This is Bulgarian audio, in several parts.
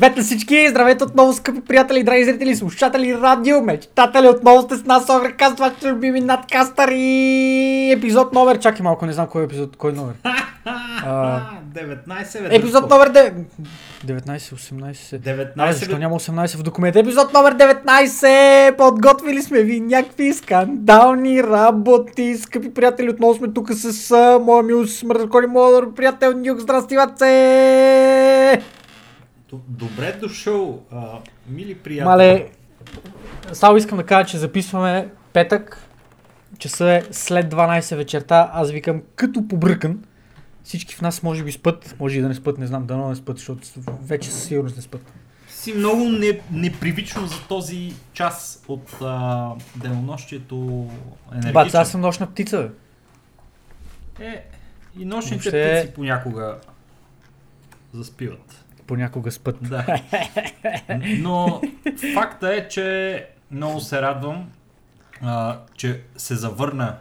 Привет на всички! Здравейте отново, скъпи приятели, драги зрители, слушатели, радио, мечтатели, отново сте с нас, Огрекаст, вашите любими надкастъри! Епизод номер, чакай малко, не знам кой е епизод, кой номер. А, 19 бе. епизод номер 9... 19, 18... 19 Ай, защо няма 18 в документа? Епизод номер 19! Подготвили сме ви някакви скандални работи, скъпи приятели. Отново сме тук с а, моя мил смъртъркони, моя приятел Нюк. Здрасти, ваце! Дошъл, а, мили приятели. Мале, само искам да кажа, че записваме петък, часа е след 12 вечерта, аз викам като побръкан. Всички в нас може би спът, може и да не спът, не знам, дано не спът, защото вече със сигурност не спът. Си много не, непривично за този час от а, денонощието енергичен. Бац, аз съм нощна птица, бе. Е, и нощните Въобще- птици понякога заспиват. Понякога спът. Да. Но факта е, че много се радвам, а, че се завърна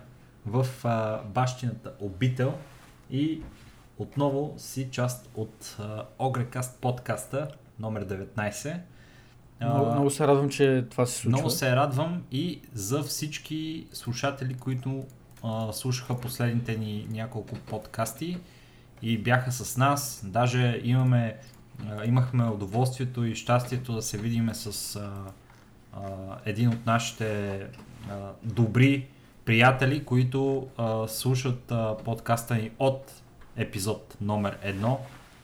в а, бащината обител и отново си част от а, Огрекаст подкаста номер 19. А, Много, много се радвам, че това се случва. много се радвам и за всички слушатели, които а, слушаха последните ни няколко подкасти и бяха с нас. Даже имаме, имахме удоволствието и щастието да се видиме с а, а, един от нашите а, добри приятели, които а, слушат а, подкаста ни от епизод номер едно.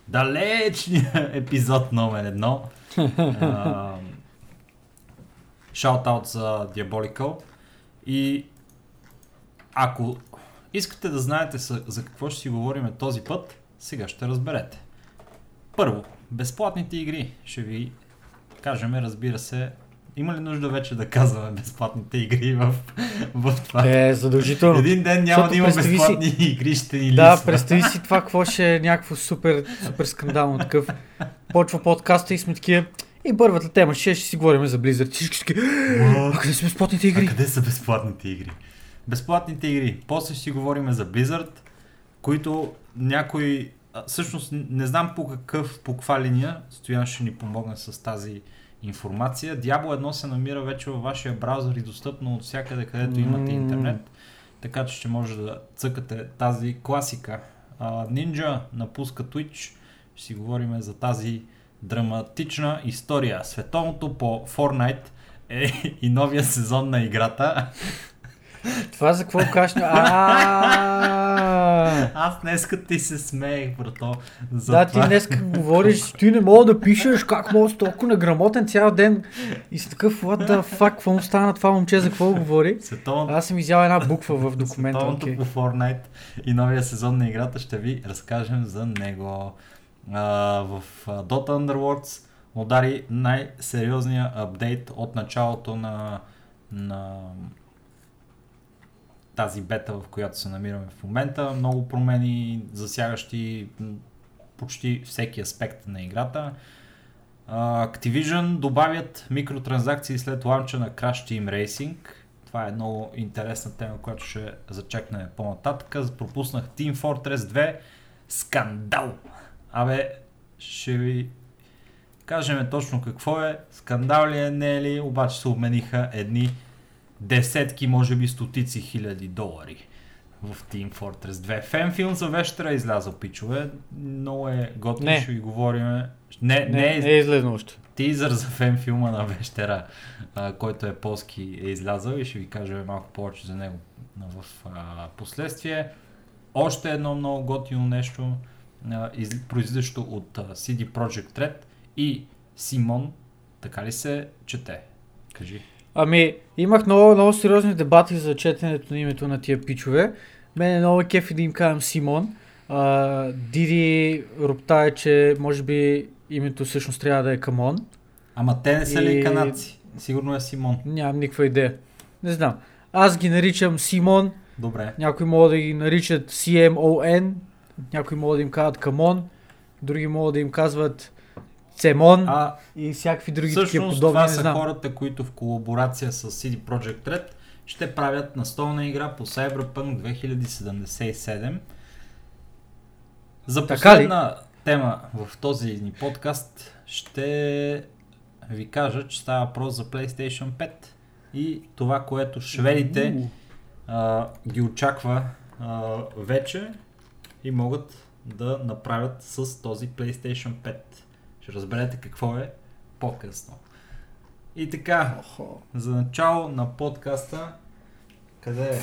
Далечния епизод номер едно. Шаут-аут за Diabolical. И ако искате да знаете за какво ще си говорим този път, сега ще разберете. Първо, безплатните игри. Ще ви кажем, разбира се, има ли нужда вече да казваме безплатните игри в, в това? Е, задължително. Един ден няма Защото да има представи си- безплатни игри, ще ни Да, липсва. представи си това, какво ще е някакво супер, супер скандално такъв. Почва подкаста и сме такива. И първата тема ще, ще си говорим за Blizzard. Всички What? А къде са безплатните А игри? къде са безплатните игри? Безплатните игри. После ще си говорим за Blizzard, които някой... а, Всъщност не знам по какъв, по каква линия Стоян ще ни помогне с тази информация. Diablo 1 се намира вече във вашия браузър и достъпно от всякъде, където имате интернет. Така че ще може да цъкате тази класика. А, Ninja напуска Twitch. Ще си говорим за тази драматична история. Световното по Fortnite е и новия сезон на играта. Това за какво? А, Аз днеска ти се смеех, брато. За Да, ти това. днес говориш, ти не мога да пишеш, как мога да толкова неграмотен цял ден. И си такъв, what the fuck, какво му стана на това момче, за какво говори? Световното, Аз съм изял една буква в документа, световното окей. по Fortnite и новия сезон на играта ще ви разкажем за него. А, в Dota Underworlds удари най-сериозния апдейт от началото на, на тази бета, в която се намираме в момента. Много промени, засягащи почти всеки аспект на играта. Activision добавят микротранзакции след ланча на Crash Team Racing. Това е много интересна тема, която ще зачекнем по-нататък. Пропуснах Team Fortress 2. Скандал! Абе, ще ви кажем точно какво е. Скандал ли е, не е ли, обаче се обмениха едни десетки, може би стотици хиляди долари в Team Fortress 2. Фенфилм за вечера е излязъл, пичове. Много е готин, Не. ще ви говорим. Не, не, Не, е, не е излезнал още. тизър за фенфилма на Вещера, а, който е полски, е излязъл и ще ви кажем малко повече за него в а, последствие. Още едно много готино нещо, а, из, произлизащо от а, CD Projekt Red и Симон, така ли се чете? Кажи. Ами, имах много, много сериозни дебати за четенето на името на тия пичове. Мене е много кефи да им казвам Симон. А, Диди роптае, че може би името всъщност трябва да е Камон. Ама те не са ли И- канадци? Сигурно е Симон. Нямам никаква идея. Не знам. Аз ги наричам Симон, Добре. някои могат да ги наричат CMON, някои могат да им казват Камон, други могат да им казват Цемон А и всякакви други такива подобни, това не са знам. хората, които в колаборация с CD Projekt Red ще правят настолна игра по Cyberpunk 2077. За последна тема в този ни подкаст ще ви кажа, че става въпрос за PlayStation 5 и това, което шведите а, ги очаква а, вече и могат да направят с този PlayStation 5. Ще разберете какво е по-късно. И така, за начало на подкаста, къде е?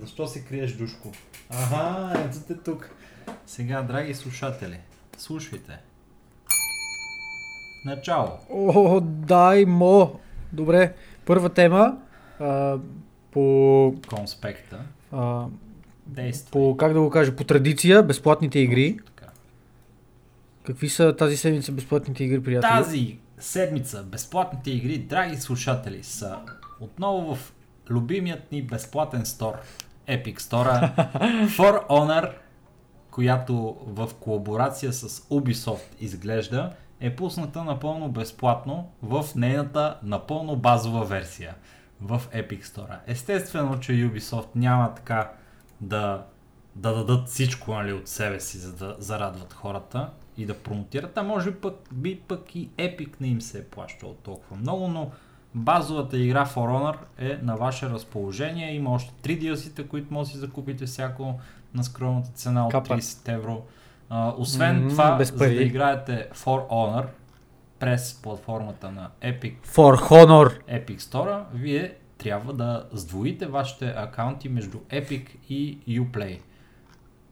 Защо се криеш, Душко? Ага, ето те тук. Сега, драги слушатели, слушайте. Начало. О, дай мо. Добре, първа тема. А, по, Конспекта. а, Действа. по, как да го кажа, по традиция, безплатните игри. Така. Какви са тази седмица безплатните игри, приятели? Тази седмица безплатните игри, драги слушатели, са отново в любимият ни безплатен стор, Epic Store, For Honor, която в колаборация с Ubisoft изглежда, е пусната напълно безплатно в нейната напълно базова версия в Epic Store. Естествено, че Ubisoft няма така да, да дадат всичко нали, от себе си, за да зарадват хората и да промотират, а може пък, би пък и Epic не им се е плащал толкова много, но базовата игра For Honor е на ваше разположение. Има още 3 DLC-та, които може да си закупите всяко на скромната цена от Капа. 30 евро. А, освен М, това, без за пари. да играете For Honor през платформата на Epic For Honor. Epic Store, вие трябва да сдвоите вашите акаунти между Epic и Uplay.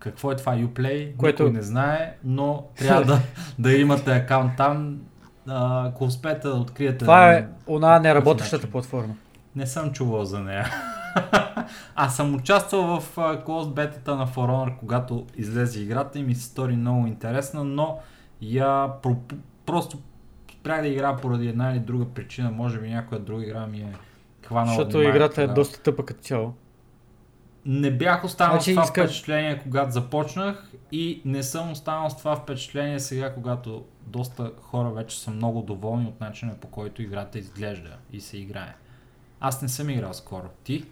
Какво е това Uplay? Което- Никой не знае, но трябва да, да имате акаунт там. Ако успеете да откриете... Това е она неработещата платформа. Не съм чувал за нея. Аз съм участвал в Closed бетата на For Honor, когато излезе играта и ми се стори много интересна, но я проп... просто спрях да игра поради една или друга причина. Може би някоя друга игра ми е хванала Защото играта е тогава. доста тъпа като цяло. Не бях останал Значи с това иска- впечатление, когато започнах и не съм останал с това впечатление сега, когато доста хора вече са много доволни от начина по който играта изглежда и се играе. Аз не съм играл скоро. Ти?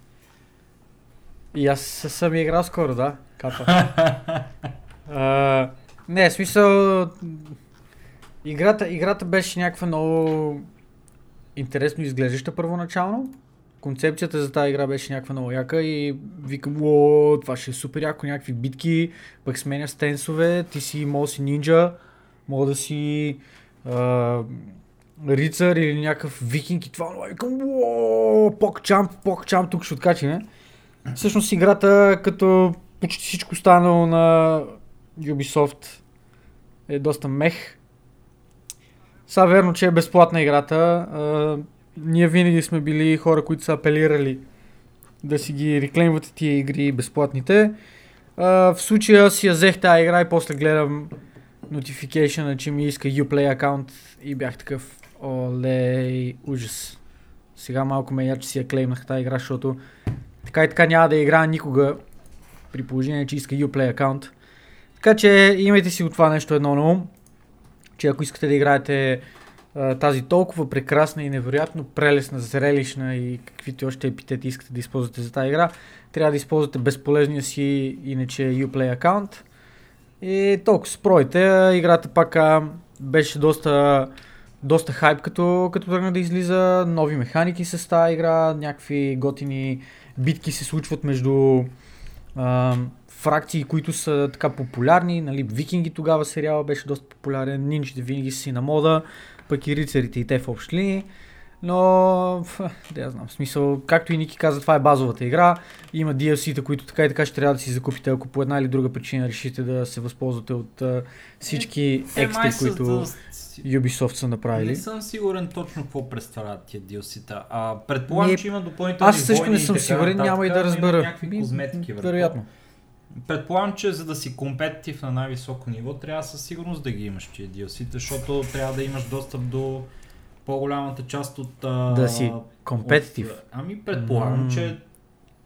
И аз съм играл скоро, да. Капа. а, не, смисъл... Играта, играта беше някаква много интересно изглеждаща първоначално. Концепцията за тази игра беше някаква много яка и викам, о, това ще е супер яко, някакви битки, пък сменя стенсове, ти си мога си нинджа, мога да си а, рицар или някакъв викинг и това, но викам, о, пок-чамп, пок-чамп, тук ще откачиме. Всъщност играта, като почти всичко останало на Ubisoft, е доста мех. Сега верно, че е безплатна играта. А, ние винаги сме били хора, които са апелирали да си ги реклеймвате тия игри безплатните. А, в случая си я взех тази игра и после гледам notification, че ми иска Uplay аккаунт и бях такъв, олей, ужас. Сега малко ме я, че си я клеймнах тази игра, защото така и така няма да играя никога при положение, че иска Uplay аккаунт. Така че имайте си от това нещо едно на ум, че ако искате да играете тази толкова прекрасна и невероятно прелесна, зрелищна и каквито още епитети искате да използвате за тази игра, трябва да използвате безполезния си иначе Uplay аккаунт. И толкова спройте, играта пак беше доста, доста хайп като, като тръгна да излиза, нови механики с тази игра, някакви готини битки се случват между фракции, които са така популярни, нали, викинги тогава сериала беше доста популярен, нинчите винаги си на мода, пък и рицарите и те в общи линии. Но, да я знам, в смисъл, както и Ники каза, това е базовата игра. Има DLC-та, които така и така ще трябва да си закупите, ако по една или друга причина решите да се възползвате от а, всички Е, екстри, които да- Ubisoft са направили. Не съм сигурен точно какво представляват тия DLC-та. А, предполагам, Ми, че има допълнителни Аз също не съм сигурен, няма и да разбера. някакви козметики върху. Предполагам, че за да си компетитив на най-високо ниво, трябва със сигурност да ги имаш тия DLC-та, защото трябва да имаш достъп до по-голямата част от... А, Да си компетитив. от- Ами предполагам, М. че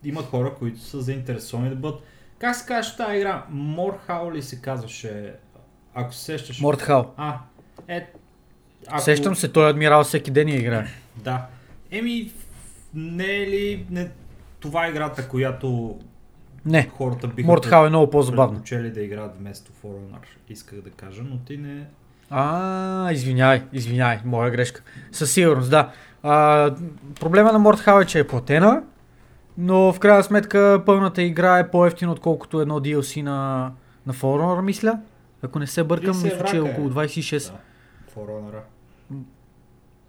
има хора, които са заинтересовани да бъдат... Как се казваш тази игра? Морхау ли се казваше? Ако се сещаш... Мортхал. А, е... Ако... Сещам се, той адмирал всеки ден я играе. Да. Еми, не е ли не, това е играта, която Не, хората биха Мортхал е много по-забавно. предпочели да играят вместо For Honor, исках да кажа, но ти не... А, извиняй, извиняй, моя грешка. Със сигурност, да. А, проблема на Мортхал е, че е платена, но в крайна сметка пълната игра е по-ефтина, отколкото едно DLC на, на For Honor, мисля. Ако не се бъркам, 30 мисля, че е е. около 26. Да, For Honor.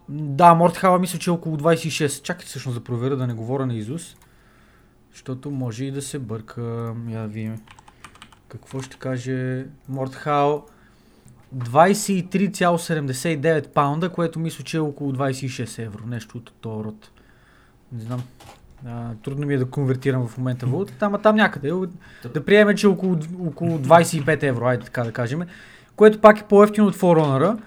Да, Мортхала мисля, че е около 26. Чакайте всъщност да проверя да не говоря на Изус. Защото може и да се бърка. Я да видим. Какво ще каже Мортхал? 23,79 паунда, което мисля, че е около 26 евро. Нещо от този род. Не знам. А, трудно ми е да конвертирам в момента валутата, ама там някъде. Да приемем, че около, около 25 евро, айде така да кажем. Което пак е по-ефтино от For Honor.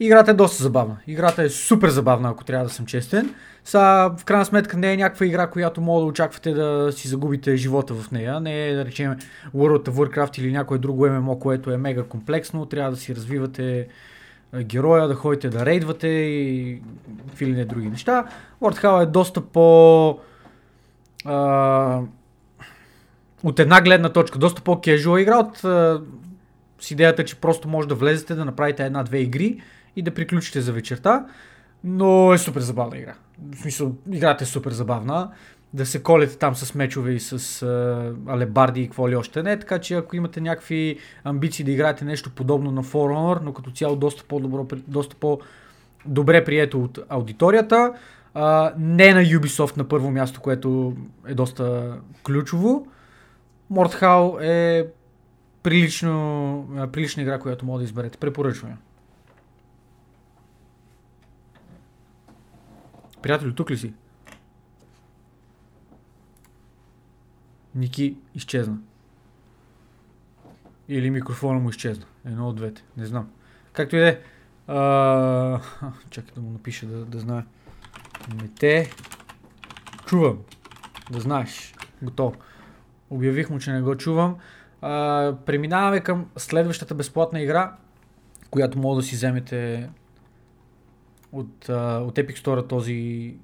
Играта е доста забавна. Играта е супер забавна, ако трябва да съм честен. Са, в крайна сметка не е някаква игра, която мога да очаквате да си загубите живота в нея. Не е, да речем, World of Warcraft или някое друго MMO, което е мега комплексно. Трябва да си развивате героя, да ходите да рейдвате и какви не други неща. World е доста по... А, от една гледна точка, доста по-кежуал игра от а, с идеята, че просто може да влезете, да направите една-две игри и да приключите за вечерта. Но е супер забавна игра. В смисъл, играта е супер забавна. Да се колете там с мечове и с а, алебарди и какво ли още не. Така че ако имате някакви амбиции да играете нещо подобно на For Honor, но като цяло доста по-добро, доста по-добре прието от аудиторията, а, не на Ubisoft на първо място, което е доста ключово. Мортхал е прилично, прилична игра, която може да изберете. Препоръчвам Приятелю, тук ли си? Ники изчезна. Или микрофона му изчезна. Едно от двете. Не знам. Както и да е. Чакай да му напиша да, да знае. Не те чувам. Да знаеш. Готово. Обявих му, че не го чувам. А, преминаваме към следващата безплатна игра, която мога да си вземете от, а, от Epic Store този,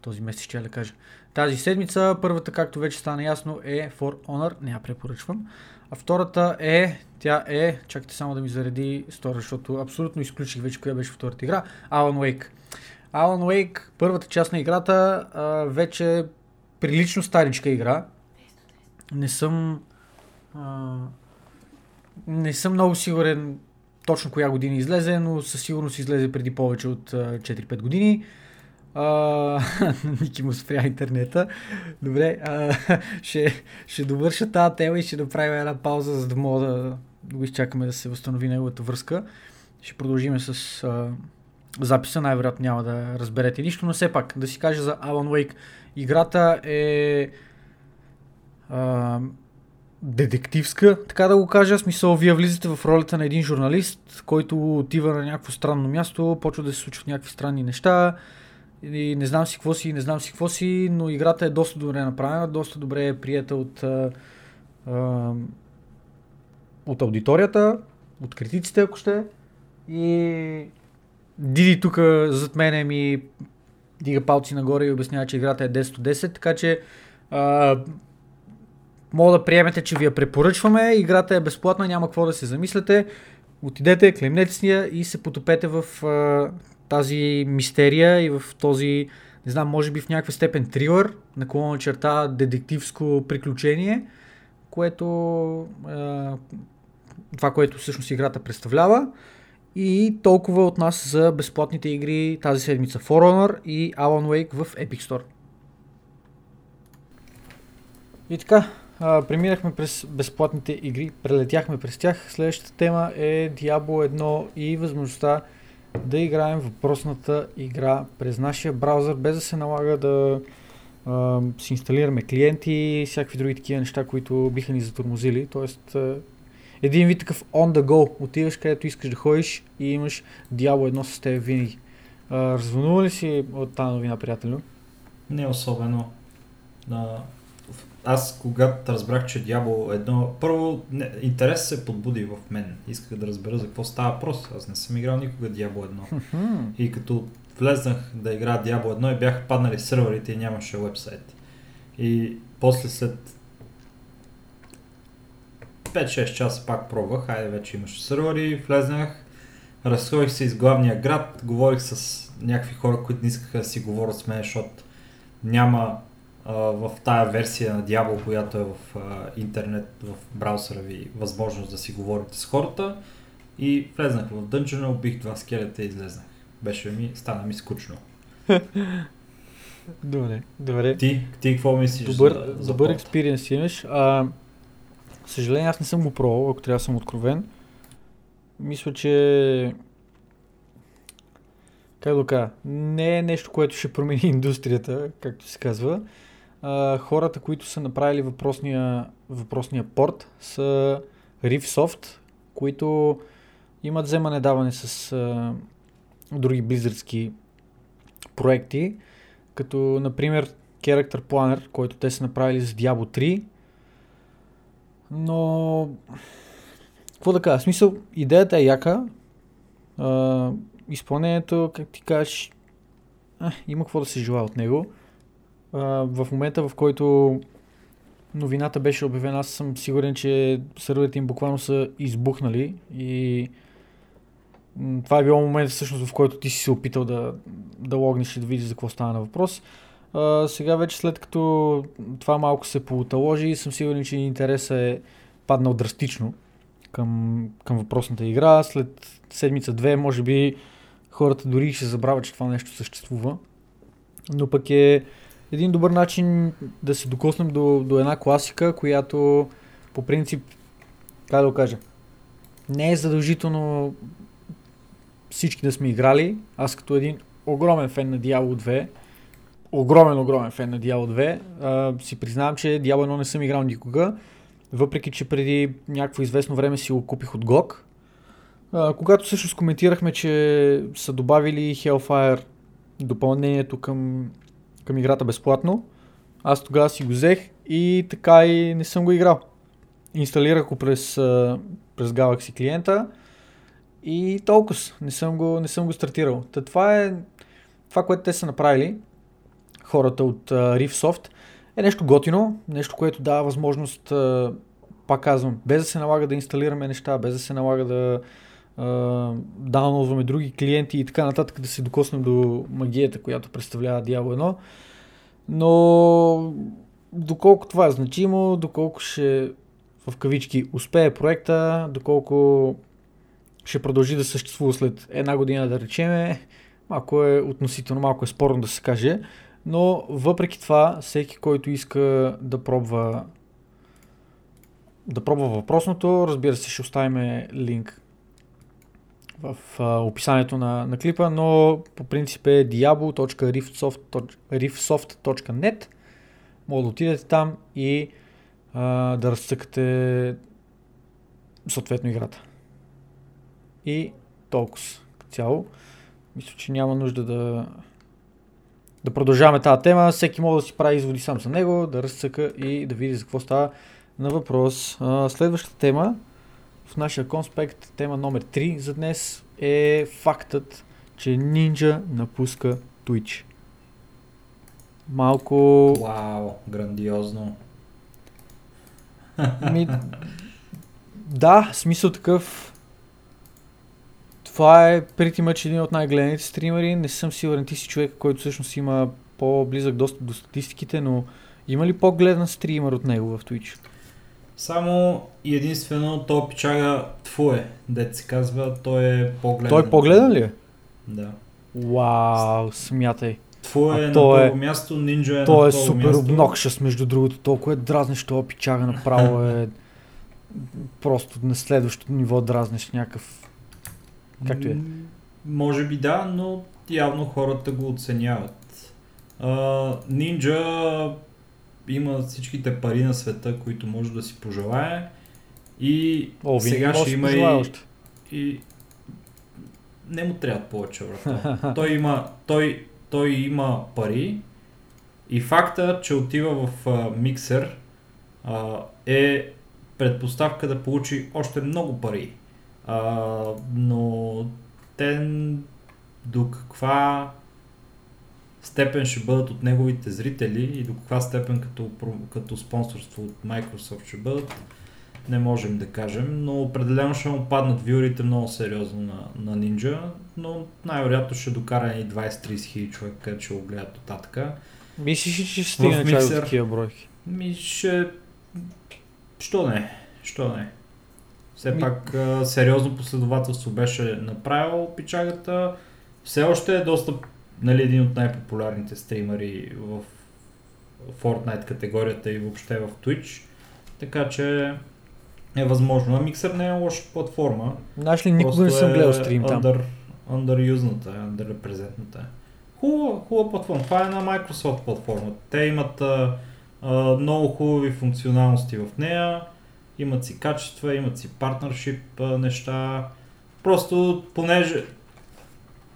този месец, ще да кажа. Тази седмица, първата, както вече стана ясно, е For Honor, не я препоръчвам. А втората е, тя е, чакайте само да ми зареди стора, защото абсолютно изключих вече коя беше втората игра, Alan Wake. Alan Wake, първата част на играта, а, вече е прилично старичка игра. Не съм... А, не съм много сигурен точно коя година излезе, но със сигурност излезе преди повече от а, 4-5 години. А, Ники му спря интернета. Добре, а, ще, ще довърша тази тема и ще направим една пауза, за да мога да, го изчакаме да се възстанови неговата връзка. Ще продължим с а, записа, най-вероятно няма да разберете нищо, но все пак да си кажа за Alan Wake. Играта е а, детективска, така да го кажа. Смисъл, вие влизате в ролята на един журналист, който отива на някакво странно място, почва да се случват някакви странни неща. И не знам си какво си, не знам си какво си, но играта е доста добре направена, доста добре е прията от, а, а, от аудиторията, от критиците, ако ще. И Диди тук зад мене ми дига палци нагоре и обяснява, че играта е 10 от 10, така че а, мога да приемете, че ви я препоръчваме. Играта е безплатна, няма какво да се замислите. Отидете, клемнете с нея и се потопете в а, тази мистерия и в този, не знам, може би в някаква степен трилър, наклона черта детективско приключение, което а, това, което всъщност играта представлява. И толкова от нас за безплатните игри тази седмица For Honor и Alan Wake в Epic Store. И така, а, преминахме през безплатните игри, прелетяхме през тях. Следващата тема е Diablo 1 и възможността да играем въпросната игра през нашия браузър, без да се налага да а, си инсталираме клиенти и всякакви други такива неща, които биха ни затормозили. Тоест, а, един вид такъв on the go. Отиваш където искаш да ходиш и имаш Diablo 1 с теб винаги. А, ли си от тази новина, приятелю? Не особено. А, аз когато разбрах, че Diablo едно... Първо, не, интерес се подбуди в мен. Исках да разбера за какво става въпрос. Аз не съм играл никога Diablo 1. И като влезнах да игра Diablo 1 и бяха паднали сървърите и нямаше вебсайт. И после след 5-6 часа пак пробвах, хайде вече имаше сървъри, влезнах, разходих се из главния град, говорих с някакви хора, които не искаха да си говорят с мен, защото няма а, в тая версия на Diablo, която е в а, интернет, в браузъра ви, възможност да си говорите с хората. И влезнах в дънжена, убих два скелета и излезнах. Беше ми, стана ми скучно. Добре, добре. Ти, ти какво мислиш Добър, за, за добър експириенс имаш. А, съжаление, аз не съм го пробвал, ако трябва да съм откровен. Мисля, че... Как да кажа? Не е нещо, което ще промени индустрията, както се казва. Хората, които са направили въпросния, въпросния порт, са Riftsoft, които имат вземане даване с а, други близърски проекти, като например Character Planner, който те са направили с Diablo 3. Но, какво да кажа, смисъл, идеята е яка, а, изпълнението, как ти кажеш, а, има какво да се желая от него. В момента, в който новината беше обявена, аз съм сигурен, че сървърите им буквално са избухнали и това е било момент всъщност, в който ти си се опитал да, да логнеш и да видиш за какво стана на въпрос. А, сега вече след като това малко се поуталожи, съм сигурен, че интересът е паднал драстично към, към въпросната игра. След седмица-две, може би, хората дори ще забравят, че това нещо съществува. Но пък е един добър начин да се докоснем до, до една класика, която по принцип, как да го кажа, не е задължително всички да сме играли. Аз като един огромен фен на Diablo 2, огромен, огромен фен на Diablo 2, а, си признавам, че Diablo 1 не съм играл никога, въпреки че преди някакво известно време си го купих от GOG. А, когато всъщност коментирахме, че са добавили Hellfire допълнението към, към играта безплатно, аз тогава си го взех и така и не съм го играл. Инсталирах го през, през Galaxy клиента и толкова. Не съм го, не съм го стартирал. Та това е това, което те са направили, хората от uh, е нещо готино, нещо, което дава възможност, пак казвам, без да се налага да инсталираме неща, без да се налага да даунлоудваме други клиенти и така нататък, да се докоснем до магията, която представлява Diablo 1. Но доколко това е значимо, доколко ще в кавички успее проекта, доколко ще продължи да съществува след една година, да речеме, малко е относително, малко е спорно да се каже, но въпреки това, всеки, който иска да пробва да пробва въпросното, разбира се, ще оставим линк в а, описанието на, на клипа, но по принцип е diablo.riftsoft.net Може да отидете там и а, да разцъкате съответно играта. И толкова цяло. Мисля, че няма нужда да, да продължаваме тази тема. Всеки може да си прави изводи сам за него, да разцъка и да види за какво става на въпрос. А, следващата тема в нашия конспект, тема номер 3 за днес е фактът, че Ninja напуска Twitch. Малко... Вау, грандиозно. Ми, да, смисъл такъв. Това е преди мъч един от най-гледаните стримери. Не съм сигурен, ти си човек, който всъщност има по-близък достъп до статистиките, но има ли по-гледан стример от него в Twitch? Само и единствено то пичага твое, дет се казва, той е по-гледан. Той по-гледан ли е? Да. Вау, смятай. Твое е на е- първо място, Ninja е Той на е супер място. обнокшъс, между другото. Толкова е дразнещ, това пичага направо е просто на следващото ниво дразнещ някакъв. Както е. Може би да, но явно хората го оценяват. Нинджа има всичките пари на света, които може да си пожелае. И О, сега ще има и, и... Не му трябва повече, брат. той, има, той, той има пари и факта, че отива в а, миксер а, е предпоставка да получи още много пари. А, но те до каква степен ще бъдат от неговите зрители и до каква степен като, като спонсорство от Microsoft ще бъдат, не можем да кажем, но определено ще му паднат вюрите много сериозно на, на Ninja, но най-вероятно ще докара и 20-30 хиляди човека, ще го гледат от татъка. Мислиш, че ще стигне от такива бройки? Ми ще... Що не? Що не? Все Ми- пак сериозно последователство беше направил пичагата. Все още е доста нали, един от най-популярните стримери в Fortnite категорията и въобще в Twitch. Така че е възможно. А Mixer не е лоша платформа. Знаеш ли, никога не съм е гледал стрим там. Under, underusната, underrepresentната. Хубава, хубава платформа. Това е една Microsoft платформа. Те имат а, а, много хубави функционалности в нея. Имат си качества, имат си партнершип а, неща. Просто понеже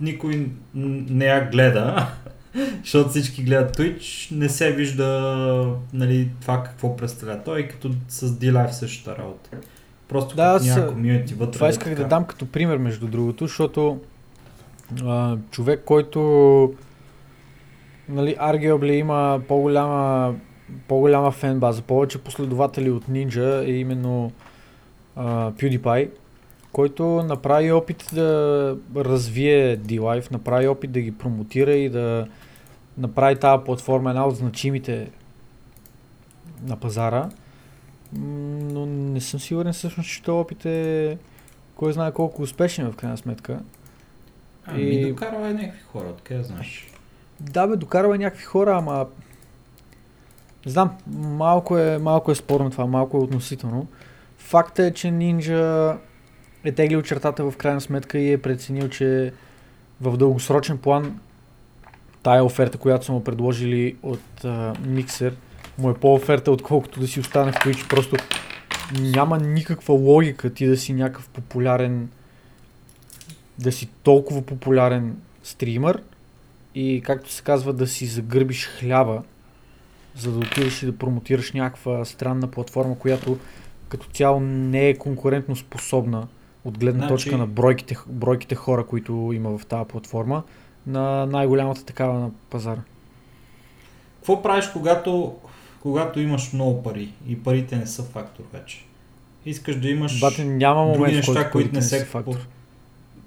никой не я гледа, защото всички гледат Twitch, не се вижда нали, това какво представлява. Той е като с D-Live същата работа. Просто Да, да, аз, няма комьюнити вътре. Това е исках да така. дам като пример, между другото, защото а, човек, който нали, arguably има по-голяма, по-голяма фен база, повече последователи от Ninja е именно а, PewDiePie, който направи опит да развие D-Live, направи опит да ги промотира и да направи тази платформа една от значимите на пазара. Но не съм сигурен всъщност, че този опит е кой знае колко успешен в крайна сметка. Ами И- докарва е някакви хора, откъде знаеш. Да бе, докарва някакви хора, ама... Не знам, малко е, малко е спорно това, малко е относително. Факт е, че Ninja е теглил чертата в крайна сметка и е преценил, че в дългосрочен план тая оферта, която са му предложили от а, Mixer, му е по-оферта, отколкото да си остане в Twitch. Просто няма никаква логика ти да си някакъв популярен, да си толкова популярен стример и както се казва да си загърбиш хляба, за да отидеш и да промотираш някаква странна платформа, която като цяло не е конкурентно способна от гледна Значи- точка на бройките, бройките хора, които има в тази платформа, на най-голямата такава на пазара. Какво правиш, когато, когато имаш много пари и парите не са фактор вече? Искаш да имаш Бате, няма други момент, в неща, които не са фактор.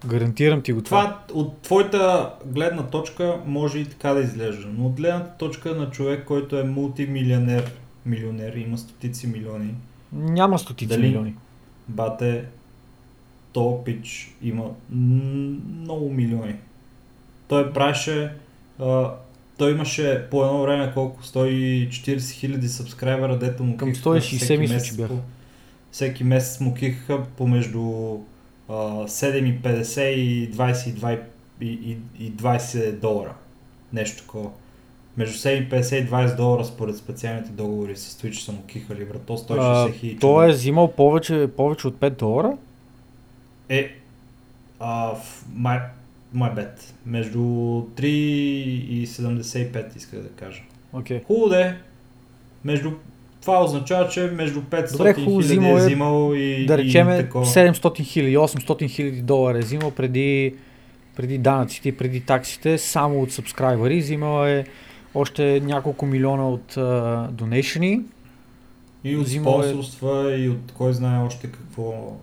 Гарантирам ти го това. Това от твоята гледна точка може и така да изглежда, но от гледната точка на човек, който е мултимилионер, милионер, има стотици милиони, Няма стотици Дали- милиони. бате, то пич има много милиони. Той правеше, а, той имаше по едно време колко, 140 хиляди сабскрайбера, дето му Към кихаха 160 всеки мисля, месец че бяха. Всеки месец му кихаха помежду а, 7,50 и 22 и, и, и 20 долара. Нещо такова. Между 7,50 и 20 долара според специалните договори с Twitch са му кихали, брато, 160 хиляди. той е взимал повече, повече от 5 долара. Е, а, в my, my bad. Между 3 и 75 исках да кажа. Okay. Хубаво да е. Между... Това означава, че между 500 Добре, хубаво, хиляди е е, взимал и, да и речем такова. 700 хиляди, 800 хиляди долара е взимал преди, преди данъците и преди таксите, само от сабскрайбъри. Взимал е още няколко милиона от uh, донейшени. И от взимал е- спонсорства, и от кой знае още какво.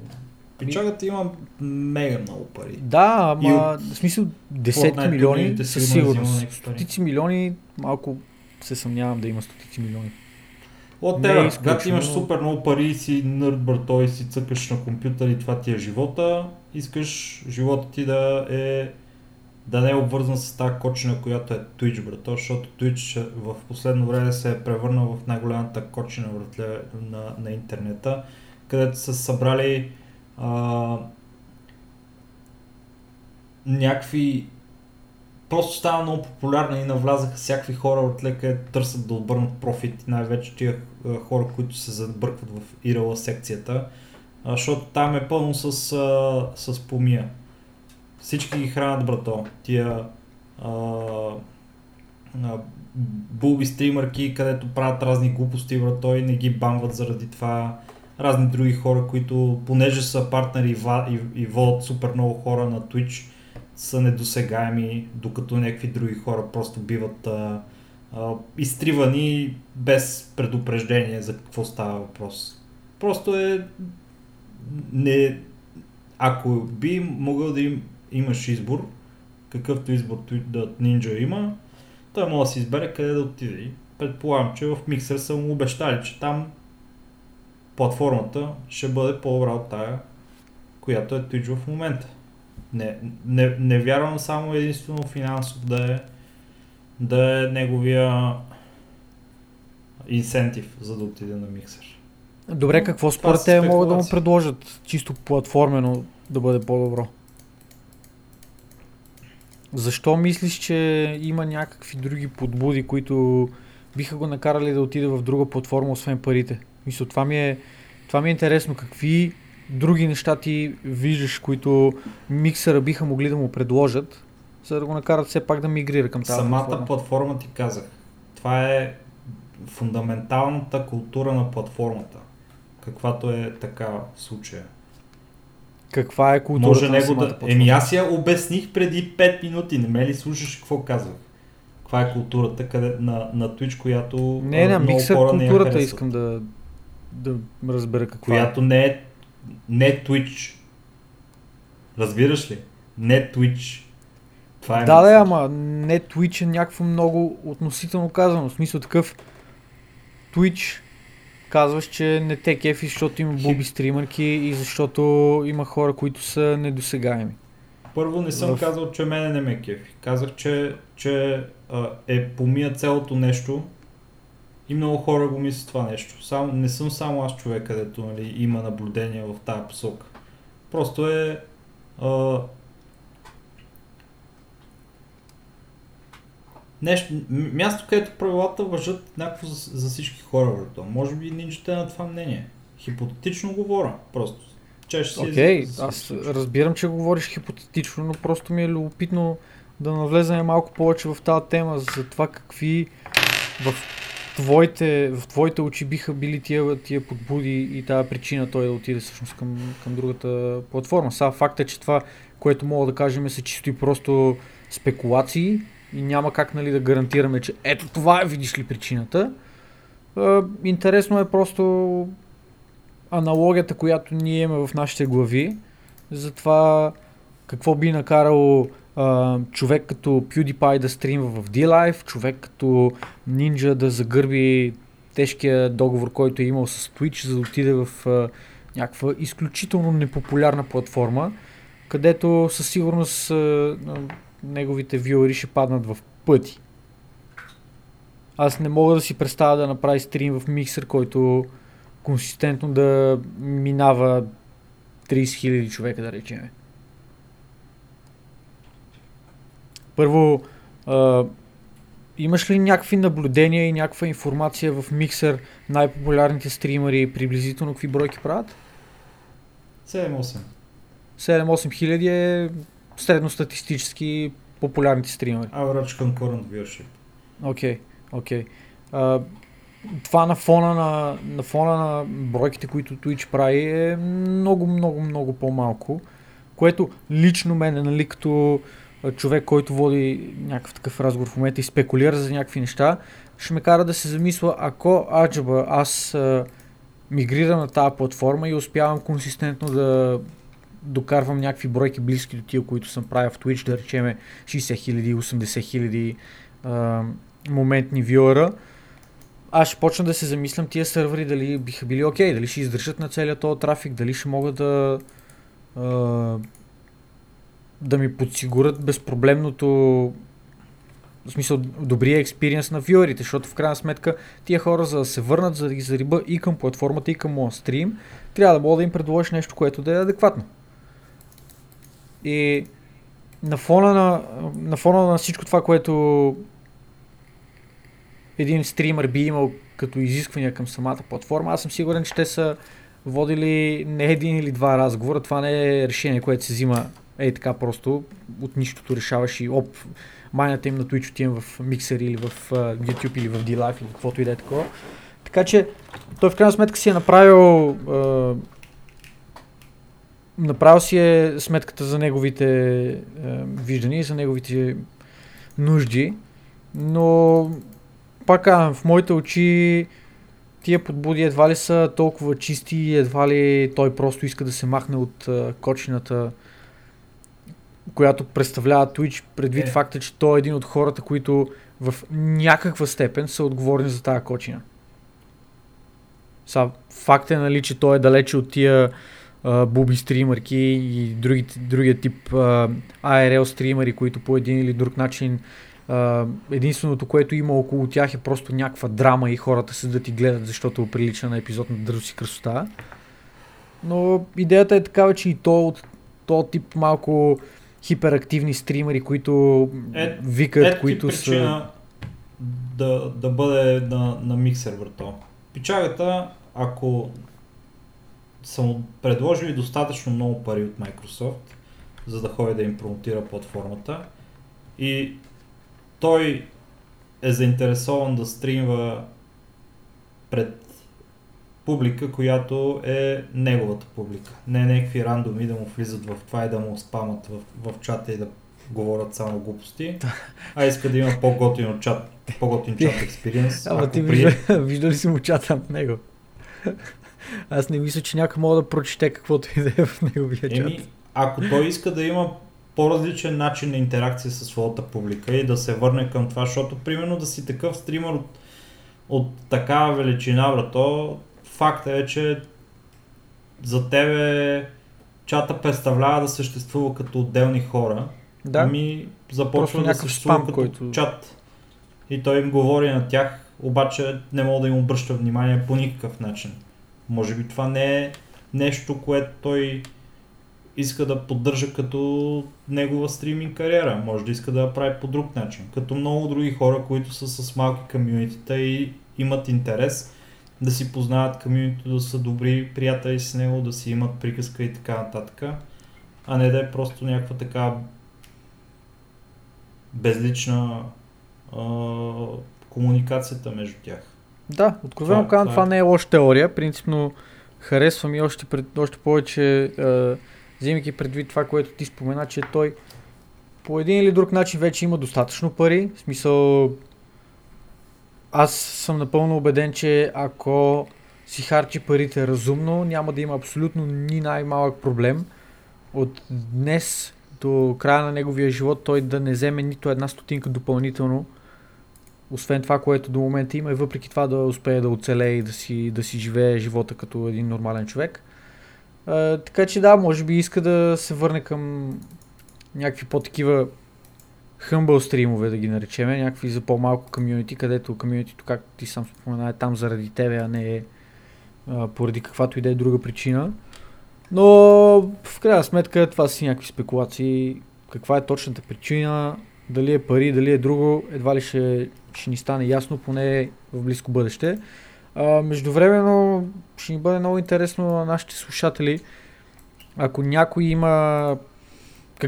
Пичагата има мега много пари. Да, И ама в смисъл десетки милиони турнирите със е сигурност. Стотици милиони, малко се съмнявам да има стотици милиони. От е тебе, когато имаш но- супер много пари и си нърд брато и си цъкаш на компютър и това ти е живота, искаш живота ти да е да не е обвързан с тази кочина, която е Twitch, брато, защото Twitch в последно време се е превърнал в най-голямата кочина братле, на, на интернета, където са събрали а, някакви просто става много популярна и навлязаха всякакви хора от лека търсят да отбърнат профит, най-вече тия хора, които се забъркват в ирала секцията, защото там е пълно с, с помия. Всички ги хранят, брато. Тия а, а, булби стримърки, където правят разни глупости, брато, и не ги бамват заради това. Разни други хора, които, понеже са партнери и, ва- и, и водят супер много хора на Twitch, са недосегаеми, докато някакви други хора просто биват а, а, изтривани без предупреждение за какво става въпрос. Просто е... Не... Ако би могъл да им, имаш избор, какъвто избор да Ninja има, той може да си избере къде да отиде. Предполагам, че в миксер са му обещали, че там платформата ще бъде по-добра от тая, която е Twitch в момента. Не, не, не вярвам само единствено финансов да е, да е неговия инсентив, за да отиде на миксер. Добре, какво според те могат да му предложат чисто платформено да бъде по-добро? Защо мислиш, че има някакви други подбуди, които биха го накарали да отиде в друга платформа, освен парите? Мисля, това ми е, това ми е интересно. Какви други неща ти виждаш, които миксера биха могли да му предложат, за да го накарат все пак да мигрира към тази Самата платформа, платформа ти казах. Това е фундаменталната култура на платформата, каквато е така в случая. Каква е културата Може него да... Еми аз я обясних преди 5 минути, не ме ли слушаш какво казвах? Каква е културата къде, на, на Twitch, която Не, на миксър културата искам да, да разбера каква е. Която е. не е не Twitch. Разбираш ли? Не Twitch. Това е да, да, ама не Twitch е някакво много относително казано. В смисъл такъв Twitch казваш, че не те кефи, защото има буби стримърки и защото има хора, които са недосегаеми. Първо не съм в... казал, че мене не ме кефи. Казах, че, че а, е помия цялото нещо и много хора го мислят това нещо. Само, не съм само аз човек, където нали, има наблюдение в тази посока. Просто е а, нещо, място, където правилата въжат някакво за, за всички хора. Върто. Може би нинджата е на това мнение. Хипотетично говоря, просто. Чеш Окей, okay, аз разбирам, че говориш хипотетично, но просто ми е любопитно да навлезаме малко повече в тази тема за това какви в твоите, в твоите очи биха били тия, тия подбуди и тази причина той да отиде всъщност към, към другата платформа. Сега факт е, че това, което мога да кажем, са чисто и просто спекулации и няма как нали, да гарантираме, че ето това е, видиш ли причината. Е, интересно е просто аналогията, която ние имаме в нашите глави за това какво би накарало човек като PewDiePie да стримва в D-Live, човек като Ninja да загърби тежкия договор, който е имал с Twitch, за да отиде в а, някаква изключително непопулярна платформа, където със сигурност а, неговите вюери ще паднат в пъти. Аз не мога да си представя да направи стрим в миксер, който консистентно да минава 30 000 човека, да речем. Първо, а, имаш ли някакви наблюдения и някаква информация в миксер най-популярните стримери приблизително какви бройки правят? 7-8. 7-8 хиляди е средностатистически популярните стримери. Average concurrent viewership. Окей, okay, окей. Okay. това на фона на, на фона на бройките, които Twitch прави е много, много, много по-малко, което лично мене, нали, като човек, който води някакъв такъв разговор в момента и спекулира за някакви неща, ще ме кара да се замисля, ако аджаба аз а, мигрирам на тази платформа и успявам консистентно да докарвам някакви бройки близки до тия, които съм правил в Twitch, да речеме 60 хиляди, 80 хиляди моментни вюера, аз ще почна да се замислям тия сървъри дали биха били окей, okay, дали ще издържат на целият този трафик, дали ще могат да а, да ми подсигурят безпроблемното в смисъл добрия експириенс на вюерите, защото в крайна сметка тия хора за да се върнат, за да ги зариба и към платформата, и към моя стрим, трябва да мога да им предложиш нещо, което да е адекватно. И на фона на, на фона на всичко това, което един стример би имал като изисквания към самата платформа, аз съм сигурен, че те са водили не един или два разговора. Това не е решение, което се взима Ей така просто от нищото решаваш и оп, майната им на Twitch отивам в миксер или в uh, YouTube или в D-Live или каквото и да е такова. Така че той в крайна сметка си е направил uh, направил си е сметката за неговите uh, виждания и за неговите нужди, но пак в моите очи тия подбуди едва ли са толкова чисти, едва ли той просто иска да се махне от а, кочината, която представлява Twitch, предвид Е. факта, че той е един от хората, които в някаква степен са отговорни за тази кочина. Са, факт е, нали, че той е далече от тия а, буби стримърки и другите, другия тип а, ARL стримери, които по един или друг начин а, единственото, което има около тях е просто някаква драма и хората седат и гледат, защото прилича на епизод на Дързо си красота. Но идеята е такава, че и то от то тип малко хиперактивни стримери, които Е- викат, ти които са... да, да бъде на, на миксер, брато. Пичагата, ако са предложили достатъчно много пари от Microsoft, за да ходи да им промотира платформата и той е заинтересован да стримва пред публика, която е неговата публика. Не някакви рандоми да му влизат в това и да му спамат в, в чата и да говорят само глупости, а иска да има по-готин чат, по-готин чат експириенс. Ама ти вижда, вижда ли си му чата на него? Аз не мисля, че някой мога да прочете каквото и да е в неговия чат. Еми, ако той иска да има по-различен начин на интеракция с своята публика и да се върне към това, защото примерно да си такъв стример от, от такава величина, брато, факт е, че за тебе чата представлява да съществува като отделни хора. Да, Просто започва да съществува спам, като който- чат. И той им говори на тях, обаче не мога да им обръща внимание по никакъв начин. Може би това не е нещо, което той иска да поддържа като негова стриминг кариера. Може да иска да я прави по друг начин. Като много други хора, които са с малки комьюнитита и имат интерес да си познават комьюнитито, да са добри приятели с него, да си имат приказка и така нататък. А не да е просто някаква така безлична а, комуникацията между тях. да, откровено Това- казвам, това това е. не е лоша теория. Принципно харесвам и още, пред, още повече, е, взимайки предвид това, което ти спомена, че той по един или друг начин вече има достатъчно пари. В смисъл, аз съм напълно убеден, че ако си харчи парите разумно, няма да има абсолютно ни най-малък проблем от днес до края на неговия живот той да не вземе нито една стотинка допълнително, освен това, което до момента има и въпреки това да успее да оцелее и да си, да си живее живота като един нормален човек. А, така че да, може би иска да се върне към някакви по-такива хъмбъл стримове, да ги наречеме, някакви за по-малко комьюнити, където комьюнитито, както ти сам спомена, е там заради тебе, а не е поради каквато и да е друга причина. Но в крайна сметка това са си някакви спекулации. Каква е точната причина, дали е пари, дали е друго, едва ли ще, ще ни стане ясно, поне в близко бъдеще. А, междувременно ще ни бъде много интересно на нашите слушатели, ако някой има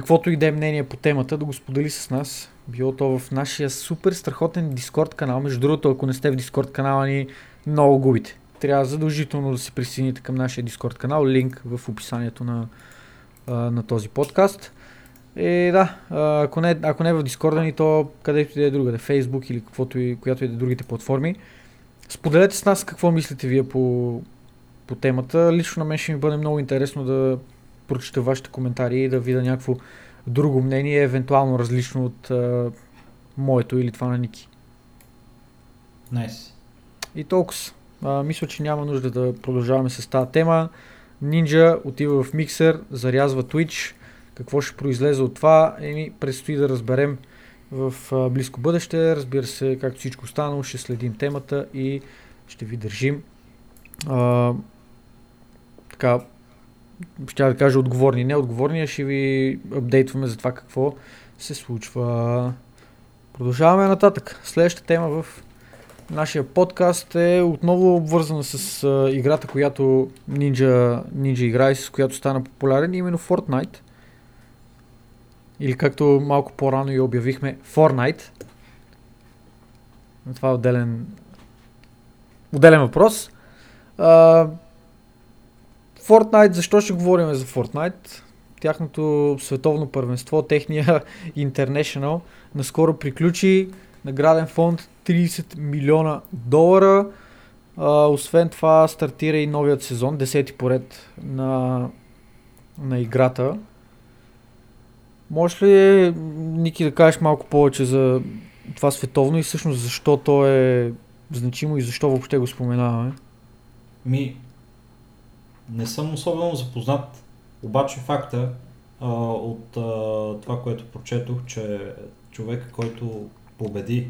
каквото и да е мнение по темата, да го сподели с нас. Било то в нашия супер страхотен Дискорд канал. Между другото, ако не сте в Дискорд канала ни, много губите. Трябва задължително да се присъедините към нашия Дискорд канал. Линк в описанието на, на този подкаст. И да, а, ако не, ако не в Дискорда ни, то където и да е другаде, Facebook или каквото и, която и да е другите платформи. Споделете с нас какво мислите вие по, по темата. Лично на мен ще ми бъде много интересно да прочета вашите коментари и да видя някакво друго мнение, евентуално различно от а, моето или това на Ники. Найс. И толкова. А, мисля, че няма нужда да продължаваме с тази тема. Ninja отива в миксер, зарязва Twitch. Какво ще произлезе от това? Еми, предстои да разберем в а, близко бъдеще. Разбира се, както всичко останало, ще следим темата и ще ви държим а, така, ще да кажа отговорни, не отговорни, ще ви апдейтваме за това какво се случва. Продължаваме нататък. Следващата тема в нашия подкаст е отново обвързана с а, играта, която Ninja, Ninja играе, с която стана популярен, именно Fortnite. Или както малко по-рано и обявихме, Fortnite. Това е отделен, отделен въпрос. А, Fortnite, защо ще говорим за Fortnite? Тяхното световно първенство, техния International, наскоро приключи награден фонд 30 милиона долара А, освен това стартира и новият сезон, 10-ти поред на, на играта. Може ли, Ники, да кажеш малко повече за това световно и всъщност защо то е значимо и защо въобще го споменаваме? Ми, не съм особено запознат, обаче факта а, от а, това, което прочетох, че човек, който победи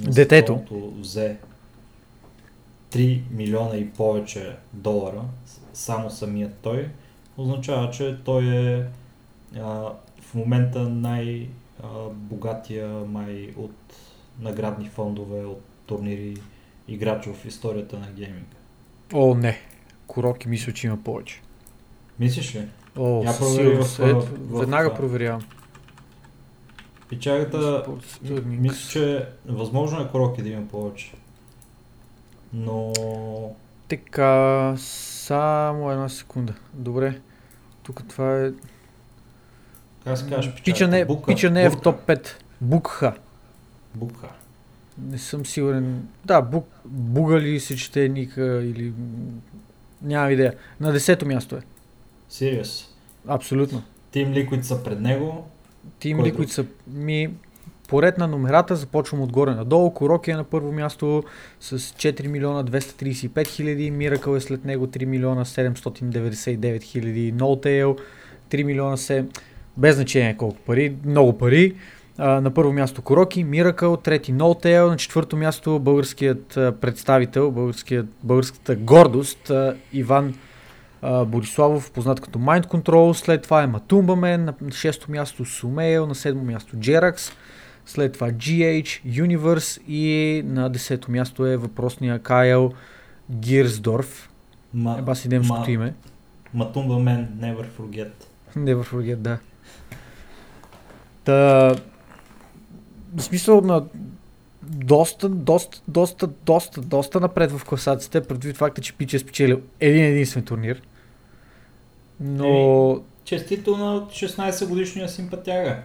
на Детето. взе 3 милиона и повече долара, само самият той, означава, че той е а, в момента най-богатия май от наградни фондове, от турнири играч в историята на гейминга. О, не. Куроки мисля, че има повече. Мислиш ли? О, Я със сигурност. в- веднага в- проверявам. Печагата, мисля, че възможно е Кроки да има повече. Но Така, само една секунда. Добре. Тук това е... как се казваш? Пича не, Бука, пича не е в топ 5. Букха. Букха. Не съм сигурен. Да, бук, буга ли се чете Ника или... Нямам идея. На десето място е. Сириус. Абсолютно. Тим Liquid са пред него. Тим ли, които са ми поред на номерата, започвам отгоре надолу. Куроки е на първо място с 4 милиона 235 хиляди, Miracle е след него 3 милиона 799 хиляди, No 3 милиона 7, без значение колко пари, много пари. А, на първо място Куроки, Miracle, трети No на четвърто място българският а, представител, българският, българската гордост а, Иван Бориславов, познат като Mind Control, след това е Матумбамен, на шесто място Сумейл, на седмо място Jerax, след това GH, Universe и на десето място е въпросния Кайл Гирсдорф. Ма, Еба си немското ма- име. Матумба Man, Never Forget. Never forget, да. Та, в смисъл на доста, доста, доста, доста, доста напред в класацията, предвид факта, че Пич е спечелил един единствен турнир. Но Честито на 16 годишния симпатяга.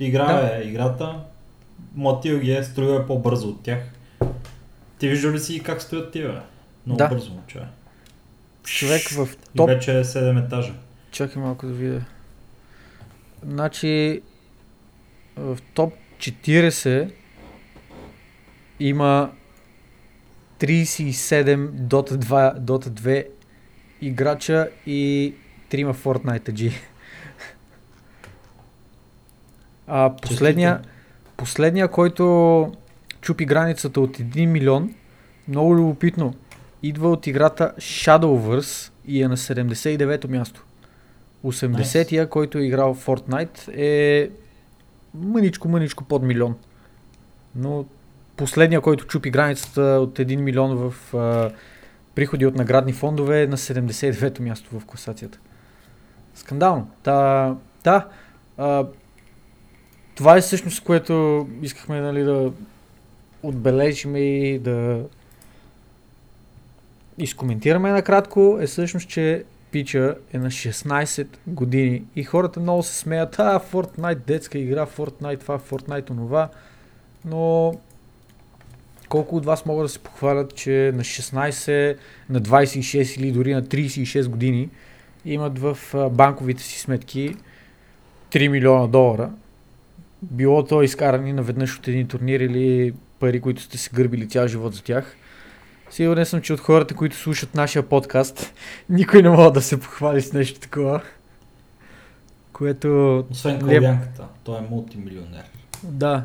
Играе играта, Матил ги е, строил е по-бързо от тях. Ти виждал ли си как стоят тия? бе? Много Да. бързо, момче. човек в И топ вече е 7 етажа. Чакай малко да видя. Значи в топ 40 има 37 Dota 2, Dota 2 играча и 3 Fortnite G. А последния, последния, който чупи границата от 1 милион, много любопитно, идва от играта Shadowverse и е на 79-то място. 80-я, който е играл Fortnite е мъничко, мъничко под милион. Но последния, който чупи границата от 1 милион в а, приходи от наградни фондове е на 79-то място в класацията. Скандално. Та, да, а, това е всъщност, което искахме нали, да отбележим и да изкоментираме накратко, е всъщност, че Пича е на 16 години и хората много се смеят, а, Fortnite детска игра, Fortnite това, Fortnite онова, но колко от вас могат да се похвалят, че на 16, на 26 или дори на 36 години имат в банковите си сметки 3 милиона долара. Било то изкарани наведнъж от един турнир или пари, които сте се гърбили цял живот за тях. Сигурен съм, че от хората, които слушат нашия подкаст, никой не може да се похвали с нещо такова. Което, Освен Леп. Калбянката, той е мултимилионер. да,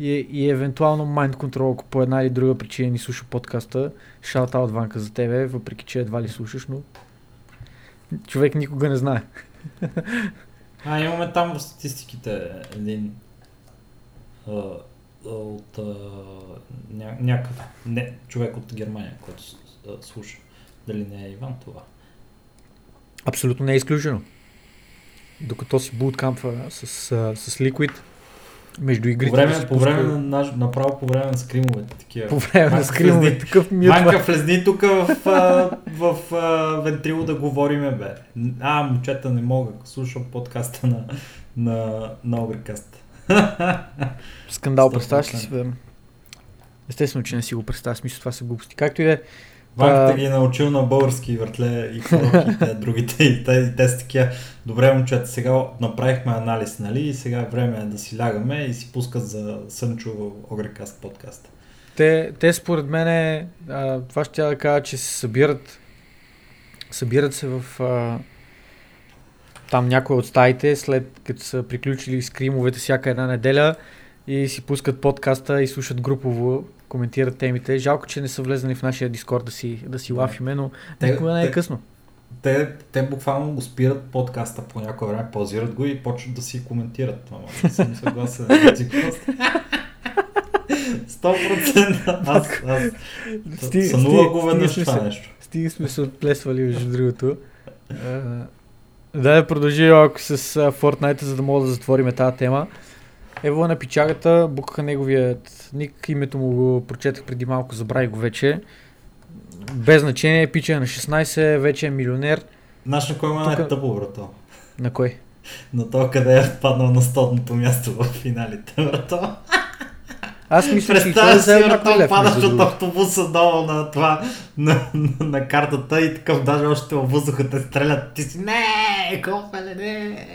и, и евентуално Mind Control, ако по една или друга причина ни слуша подкаста, шаут аут Ванка за тебе, въпреки че едва ли слушаш, но човек никога не знае. А, имаме там в статистиките един от а, ня, някакъв не, човек от Германия, който а, слуша. Дали не е Иван това? Абсолютно не е изключено. Докато си буткампва с, а, с Liquid, между По игрите... време, да се по време на, наш, направо по време на скримовете такива. по време на Ванка скримове, влезни- такъв ми е. Ванка, влезни тук в, а, в а, вентрило да говориме, бе. А, момчета, не мога. Слушам подкаста на, на, на Огрекаст. Скандал, 100%. представяш ли си? Бе? Естествено, че не си го представя, смисъл това са глупости. Както и да е, Ванката ги е научил на български въртле и те, другите, и те, и те са такива. Добре, момчета, сега направихме анализ, нали? И сега е време да си лягаме и си пускат за Сънчо Огрекаст подкаста. Те, те според мен, а, това ще да кажа, че се събират, събират се в а, там някои от стаите, след като са приключили скримовете всяка една неделя и си пускат подкаста и слушат групово, коментират темите. Жалко, че не са влезнали в нашия дискорд да си, да си лафиме, но Те- никога не е те- късно. Те, те буквално го спират подкаста по някое време, паузират го и почват да си коментират. Ама не съм съгласен. Ти какво сте? 100%. Аз, аз Сти- сънува го веднъж това нещо. Стига сме се отплесвали, между другото. Да, продължи малко с Fortnite, за да мога да затворим тази тема. Ево на пичагата, букаха неговият ник, името му го прочетах преди малко, забравих го вече. Без значение, пича е на 16, вече е милионер. Знаеш на кой Тука- е тъпо, брато? На кой? На то къде е паднал на стотното място в финалите, брато. Аз мисля, че той е взел брато, някой лев. падаш от автобуса долу на това, на, на, на картата и такъв даже още във въздуха те стрелят. Ти си, не, кофеле, не.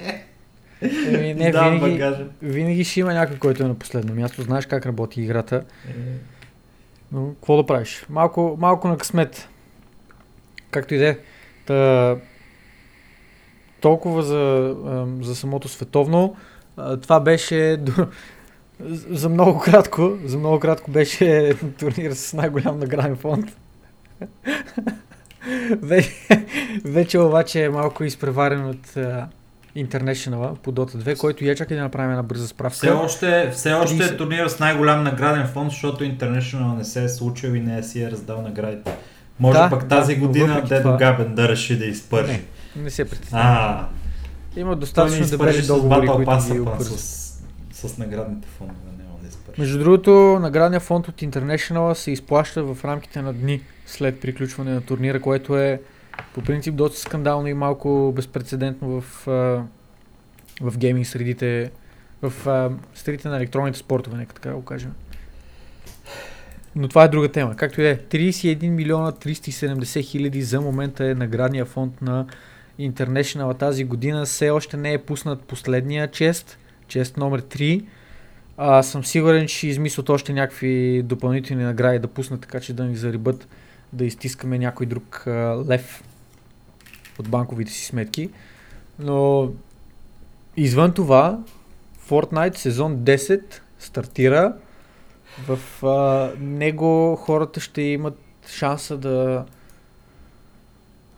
Еми, не, да, винаги, багажа. винаги ще има някой, който е на последно място. Знаеш как работи играта. Е, Но какво да правиш? Малко, малко на късмет. Както и да е. Та, толкова за, за самото световно. Това беше до, за много кратко. За много кратко беше турнир с най-голям награден фонд. вече, вече обаче е малко изпреварен от а, International по Dota 2, който я чакай да направим една бърза справка. Все още, все още 30. е турнир с най-голям награден фонд, защото International не се е случил и не е си е раздал наградите. Може Да, пък тази да, година Дедо това- Габен да реши да изпържи. Не, не се притеснявай. А, Има достатъчно дебели с договори, които ги. С, наградните фондове няма да изпържи. Между другото, наградният фонд от International се изплаща в рамките на дни след приключване на турнира, което е по принцип доста скандално и малко безпредседентно в, в гейминг средите, в средите на електронните спортове, нека така го кажем. Но това е друга тема. Както и да е, 31 милиона 370 хиляди за момента е наградния фонд на International тази година. Все още не е пуснат последния чест, чест номер 3. А, съм сигурен, че измислят още някакви допълнителни награди да пуснат, така че да ни зарибат да изтискаме някой друг а, лев от банковите си сметки. Но извън това, Fortnite сезон 10 стартира. В а, него хората ще имат шанса да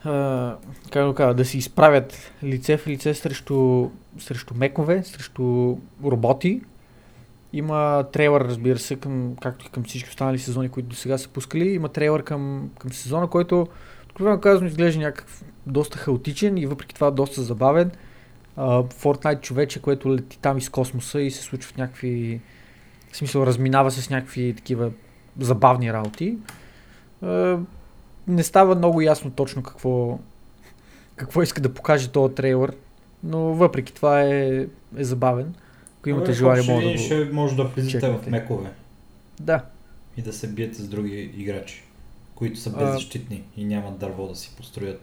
а, как го кажа, да се изправят лице в лице срещу, срещу мекове, срещу роботи. Има трейлър, разбира се, към, както и към всички останали сезони, които до сега са пускали. Има трейлър към, към сезона, който, откровено казано, изглежда някакъв доста хаотичен и въпреки това доста забавен. Uh, Fortnite човече, което лети там из космоса и се случва в някакви... В смисъл, разминава се с някакви такива забавни работи. Не става много ясно точно какво, какво иска да покаже този трейлър, но въпреки това е, е забавен. Ако имате желание, мога да го... ще може да влизате в мекове Да, и да се биете с други играчи, които са А. беззащитни и нямат дърво да си построят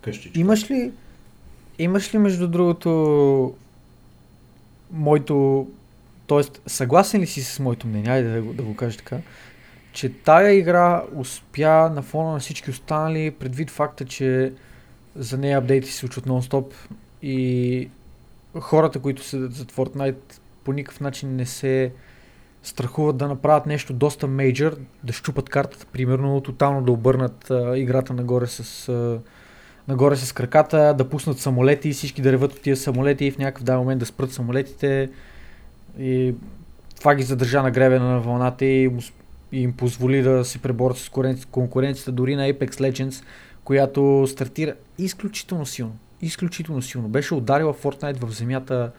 къщичка. Имаш ли, имаш ли между другото моето, т.е. съгласен ли си с моето мнение, айде да да го кажа така, че тая игра успя на фона на всички останали, предвид факта, че за нея апдейти се случват нон-стоп и хората, които седят зад Fortnite по никакъв начин не се страхуват да направят нещо доста мейджор, да щупат картата, примерно тотално да обърнат а, играта нагоре с а, нагоре с краката, да пуснат самолети и всички да реват от тия самолети и в някакъв дай момент да спрат самолетите. И това ги задържа на гребена на вълната и, и им позволи да се преборят с конкуренци- конкуренцията дори на Apex Legends, която стартира изключително силно. Изключително силно. Беше ударила Fortnite в земята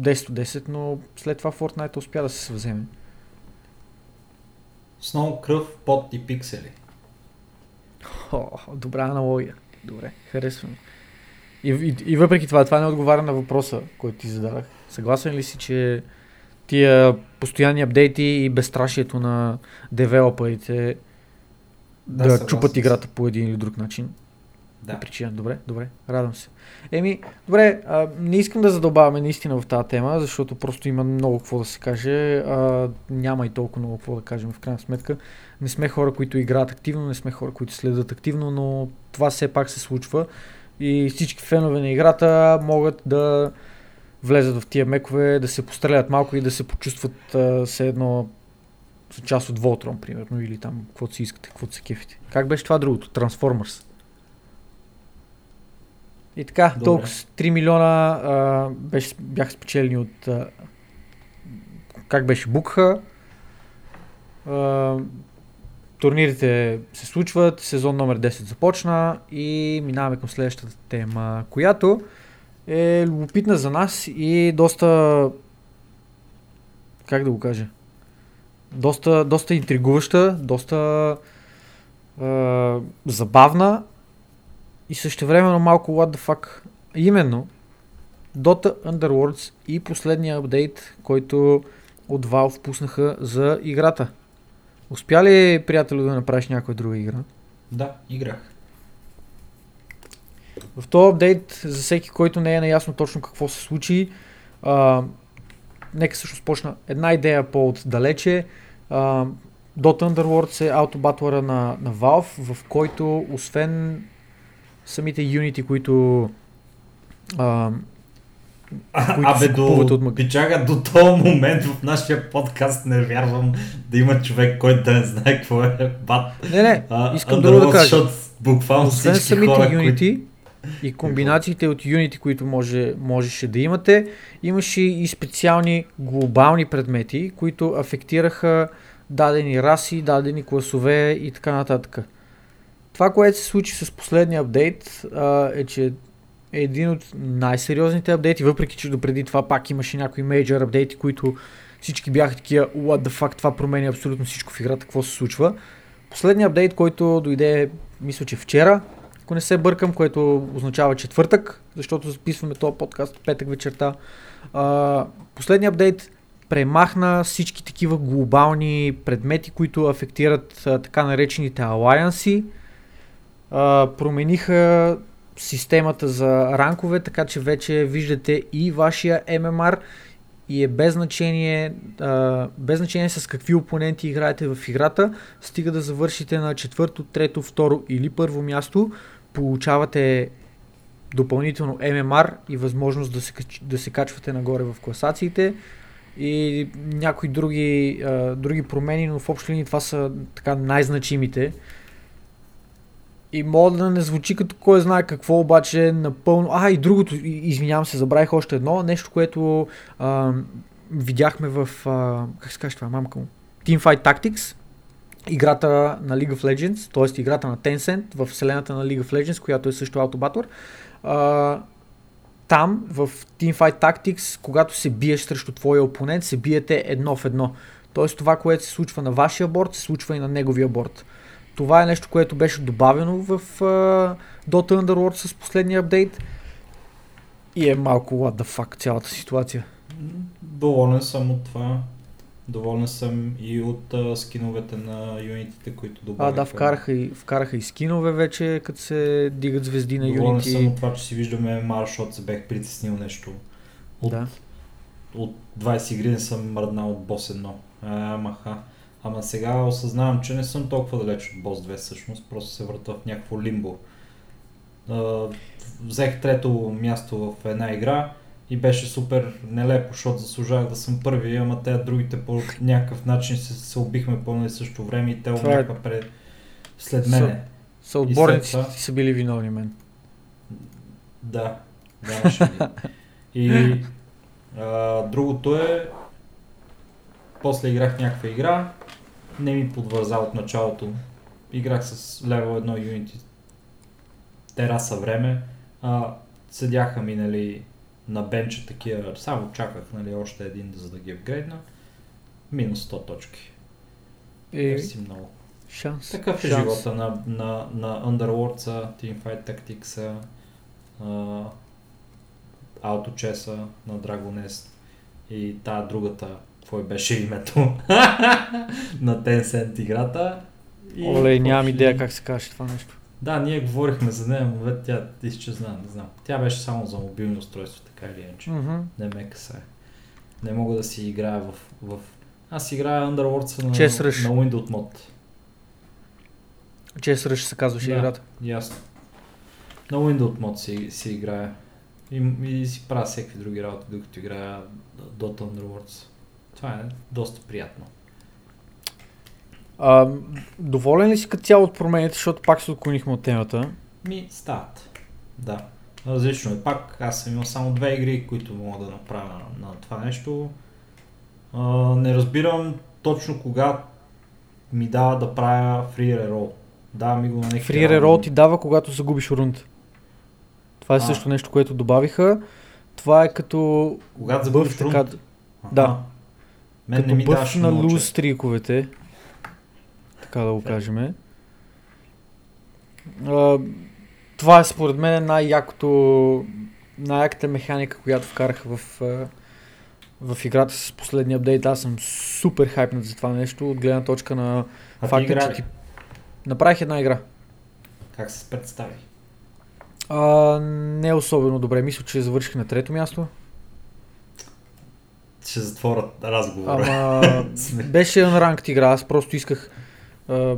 10 от 10, но след това Fortnite успя да се съвземе. С много кръв, пот и пиксели. О, добра аналогия. Добре, харесвам. И, и, и въпреки това, това не отговаря на въпроса, който ти зададах. Съгласен ли си, че тия постоянни апдейти и безстрашието на девелоперите да, Да, чупат играта по един или друг начин. Да. Причина. Добре, добре, радвам се. Еми, добре, а, не искам да задълбаваме наистина в тази тема, защото просто има много какво да се каже. А, няма и толкова много какво да кажем в крайна сметка. Не сме хора, които играят активно, не сме хора, които следят активно, но това все пак се случва. И всички фенове на играта могат да влезат в тия мекове, да се пострелят малко и да се почувстват а, все едно са част от Voltron, примерно, или там, каквото си искате, каквото се кефите. Как беше това другото? Transformers. И така, Добре. толкова с 3 милиона а, беше, бяха спечелени от а, как беше Букха. А, турнирите се случват, сезон номер 10 започна и минаваме към следващата тема, която е любопитна за нас и доста как да го кажа доста, доста интригуваща, доста а, забавна и същевременно малко what the fuck. Именно Dota Underworlds и последния апдейт, който от Valve пуснаха за играта. Успя ли, приятелю, да направиш някоя друга игра? Да, играх. В този апдейт, за всеки, който не е наясно точно какво се случи, а, нека също почна една идея по-отдалече. А, Dota Underworlds е аутобатлера на, на Valve, в който освен самите юнити, които а, които Абе, до, от пичага, до този момент в нашия подкаст не вярвам да има човек, който да не знае какво е бат. Не, не, искам друго да кажа. Защото буквално Освен всички самите хора, юнити и комбинациите от юнити, които може, можеше да имате, имаше и специални глобални предмети, които афектираха дадени раси, дадени класове и така нататък. Това, което се случи с последния апдейт, а, е, че е един от най-сериозните апдейти, въпреки че допреди това пак имаше някои мейджор апдейти, които всички бяха такива, what the fuck, това променя абсолютно всичко в играта, какво се случва. Последният апдейт, който дойде, мисля, че вчера, ако не се бъркам, което означава четвъртък, защото записваме този подкаст петък вечерта. А, последният апдейт премахна всички такива глобални предмети, които афектират а, така наречените алайанси. А, промениха системата за ранкове, така че вече виждате и вашия MMR и е без значение, а, без значение с какви опоненти играете в играта, стига да завършите на четвърто, трето, второ или първо място, получавате допълнително MMR и възможност да се, да се качвате нагоре в класациите и някои други, а, други промени, но в общи линии това са така най-значимите. И мога да не звучи като кой знае какво, обаче е напълно... А, и другото, извинявам се, забравих още едно, нещо, което а, видяхме в... А, как се казва това, мамка му? Teamfight Tactics, играта на League of Legends, т.е. играта на Tencent в вселената на League of Legends, която е също аутобатор. А, там, в Teamfight Tactics, когато се биеш срещу твоя опонент, се биете едно в едно. Тоест това, което се случва на вашия борт, се случва и на неговия борт. Това е нещо, което беше добавено в uh, Dota Underworld с последния апдейт. И е малко what the fuck цялата ситуация. Доволен съм от това. Доволен съм и от а, скиновете на юнитите, които А, добавиха. да, вкараха и, вкараха и скинове вече, като се дигат звезди на Доволен юнити. съм от това, че си виждаме Мар, защото се бех притеснил нещо. От, Да. от 20 игри не съм мръднал от бос 1. А, маха. Ама сега осъзнавам, че не съм толкова далеч от бос 2 всъщност, просто се върта в някакво лимбо. Взех трето място в една игра и беше супер нелепо, защото заслужавах да съм първи, ама те другите по някакъв начин се, се убихме по едно и също време и те Това е- умряха пред... след мене. Са отборниците това- ти са били виновни мен. Да, да, може би. И а, другото е, после играх някаква игра, не ми подвърза от началото. Играх с левел 1 Unity тераса време. А, седяха ми, нали, на бенча такива, само чаках, нали, още един, за да ги апгрейдна. Минус 100 точки. Е, Мерси много. шанс. Такъв е шанс. живота на, на, на Underworlds, Teamfight Tactics, uh, Autochess на Dragon Nest и тая другата, какво й беше името на Tencent играта. И Оле, нямам идея как се каже това нещо. Да, ние говорихме за нея, но бе, тя изчезна, не знам. Тя беше само за мобилно устройство, така или иначе. Мгм. Не ме касае. Не мога да си играя в... в... Аз играя Underworlds на, на Windows Mod. Chess Rush се казваше Да. играта. Ясно. На Windows Mod си, си играя. И, и си правя всеки други работи, докато играя Dota Underworlds. Това е доста приятно. А, доволен ли си като цяло от промените, защото пак се отклонихме от темата? Ми стават. Да. Различно е. Пак аз съм имал само две игри, които мога да направя на, това нещо. А, не разбирам точно кога ми дава да правя free reroll. Дава ми го на някакви Free reroll ти дава, когато загубиш рунд. Това е А. също нещо, което добавиха. Това е като Когато загубиш бъв, така, рунд. да. Мен като не ми бъв на луз често. стриковете. Така да го кажем. А, това е според мен най-якото, най-яката механика, която вкараха в, в играта с последния апдейт. Аз съм супер хайпнат за това нещо, от гледна точка на А факта, че ти направих една игра. Как се представи? А, не особено добре. Мисля, че завърших на трето място. Ще затворят разговора. Ама беше на ранг игра, аз просто исках. А,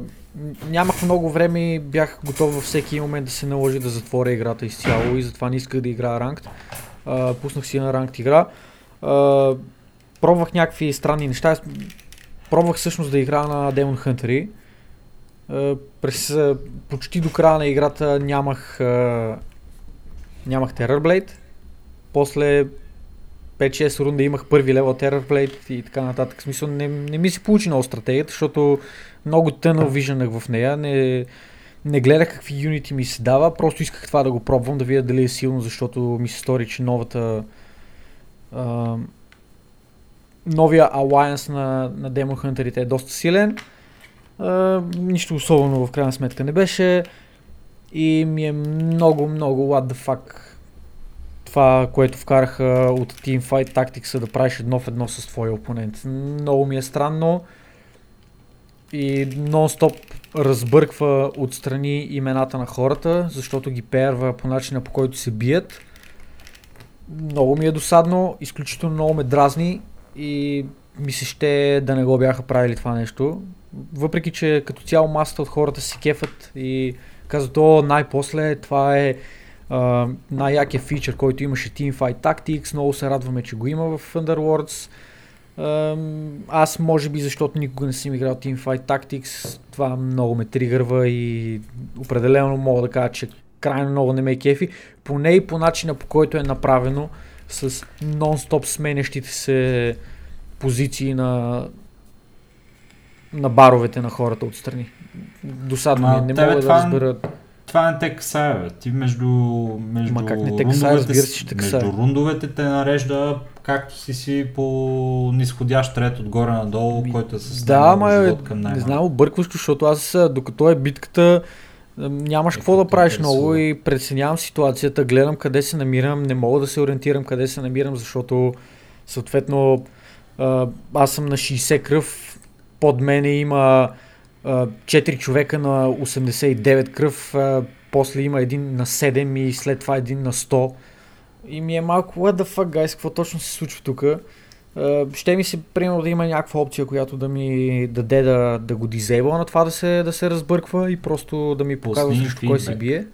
нямах много време и бях готов във всеки момент да се наложи да затворя играта изцяло и затова не исках да играя ранг. пуснах си на ранг игра. А, пробвах някакви странни неща. Пробвах всъщност да играя на Demon Hunter. През почти до края на играта нямах, нямах Terrorblade. После 5-6 рунда имах първи левел Terrorblade и така нататък. В смисъл не, не ми се получи много стратегията, защото много тънъл вижданах в нея. Не, не гледах какви юнити ми се дава, просто исках това да го пробвам, да видя дали е силно, защото ми се стори, че новата а, новия Alliance на, на Demon Hunter е доста силен. А, нищо особено в крайна сметка не беше. И ми е много, много what the fuck това, което вкараха от Teamfight Tactics да правиш едно в едно с твоя опонент. Много ми е странно и нон-стоп разбърква отстрани имената на хората, защото ги перва по начина по който се бият. Много ми е досадно, изключително много ме дразни и ми се ще да не го бяха правили това нещо. Въпреки, че като цяло масата от хората се кефат и казват, о, най-после това е а, най-якия фичър, който имаше Teamfight Tactics, много се радваме, че го има в Underworlds. Ам, Аз може би, защото никога не съм играл Teamfight Tactics, това много ме тригърва и определено мога да кажа, че крайно много не ме е кефи, поне и по начина по който е направено с нон-стоп сменящите се позиции на, на баровете на хората отстрани. Досадно ми е, не мога да разбера. Това не те касае, бе. Ти между, между Ма как не те касае, рундовете, разбира се, че те между рундовете те нарежда както си си по нисходящ ред отгоре надолу, който е с Да, ама е, към не най-малко. знам, объркващо, защото аз докато е битката нямаш Е, какво да правиш интересува? много и преценявам ситуацията, гледам къде се намирам, не мога да се ориентирам къде се намирам, защото съответно аз съм на 60 кръв, под мене има 4 човека на 89 кръв, после има един на 7 и след това един на 100. И ми е малко, what the fuck, guys, какво точно се случва тук? Uh, ще ми се, примерно, да има някаква опция, която да ми даде да, да го дизейбла на това да се, да се разбърква и просто да ми показва срещу кой се бие.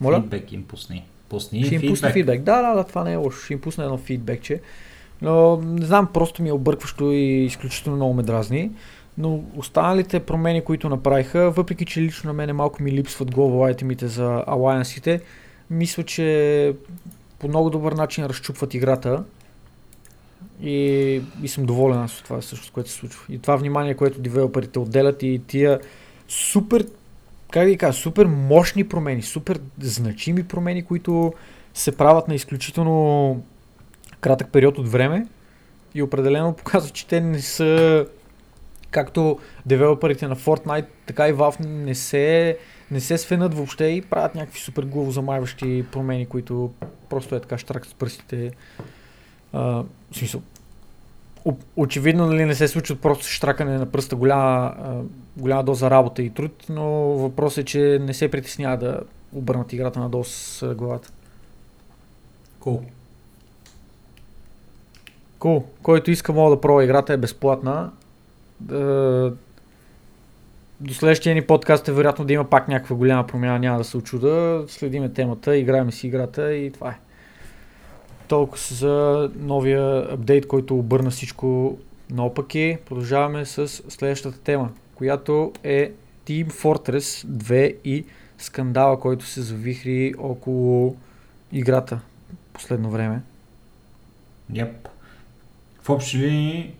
Моля? Фидбек им пусни. Пусни Ще им пусна фидбек. Да, да, да, това не е лошо. Ще им пусна едно фидбекче. Но не знам, просто ми е объркващо и изключително много ме дразни. Но останалите промени, които направиха, въпреки че лично на мене малко ми липсват глобал айтемите за алайансите, мисля, че по много добър начин разчупват играта. И, и съм доволен аз от това също, което се случва. И това внимание, което девелоперите отделят и тия супер, как ги кажа, супер мощни промени, супер значими промени, които се правят на изключително кратък период от време и определено показва, че те не са както девелоперите на Fortnite, така и Valve не се, не се свенат въобще и правят някакви супер главозамайващи промени, които просто е така штрак с пръстите. А, в смисъл, очевидно нали, не се случва просто штракане на пръста, голяма, голяма доза работа и труд, но въпросът е, че не се притеснява да обърнат играта надолу с главата. Cool. Cool. Който иска мога да пробва играта е безплатна. До следващия ни подкаст е вероятно да има пак някаква голяма промяна, няма да се очуда. Следиме темата, играем си играта и това е. Толкова за новия апдейт, който обърна всичко наопаки. Продължаваме с следващата тема, която е Team Fortress 2 и скандала, който се завихри около играта последно време. Yep. В общи линии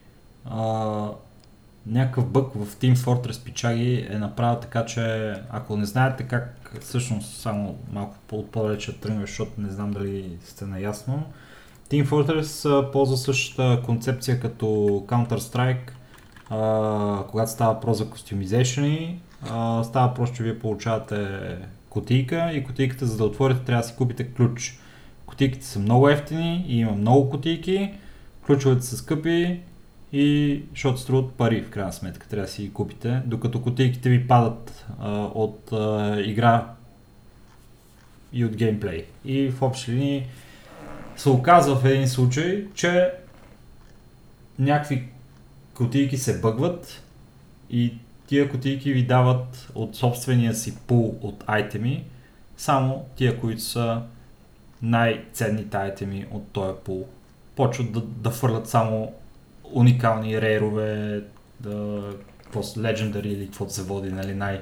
някакъв бък в Team Fortress Пичаги е направил така, че ако не знаете как, всъщност само малко по-далече тръгваме, защото не знам дали сте наясно, Team Fortress ползва същата концепция като Counter-Strike, а, когато става въпрос за костюмизейшни, става въпрос, че вие получавате кутийка и кутийката за да отворите трябва да си купите ключ. Кутийките са много ефтини и има много кутийки, ключовете са скъпи и защото струват пари в крайна сметка, трябва да си ги купите, докато кутийките ви падат а, от а, игра и от геймплей. И в общи линии се оказва в един случай, че някакви кутийки се бъгват и тия кутийки ви дават от собствения си пул от айтеми, само тия, които са най-ценните айтеми от този пул. Почват да, да фърлят само уникални рейрове, да, Legendary или каквото се води, нали, най-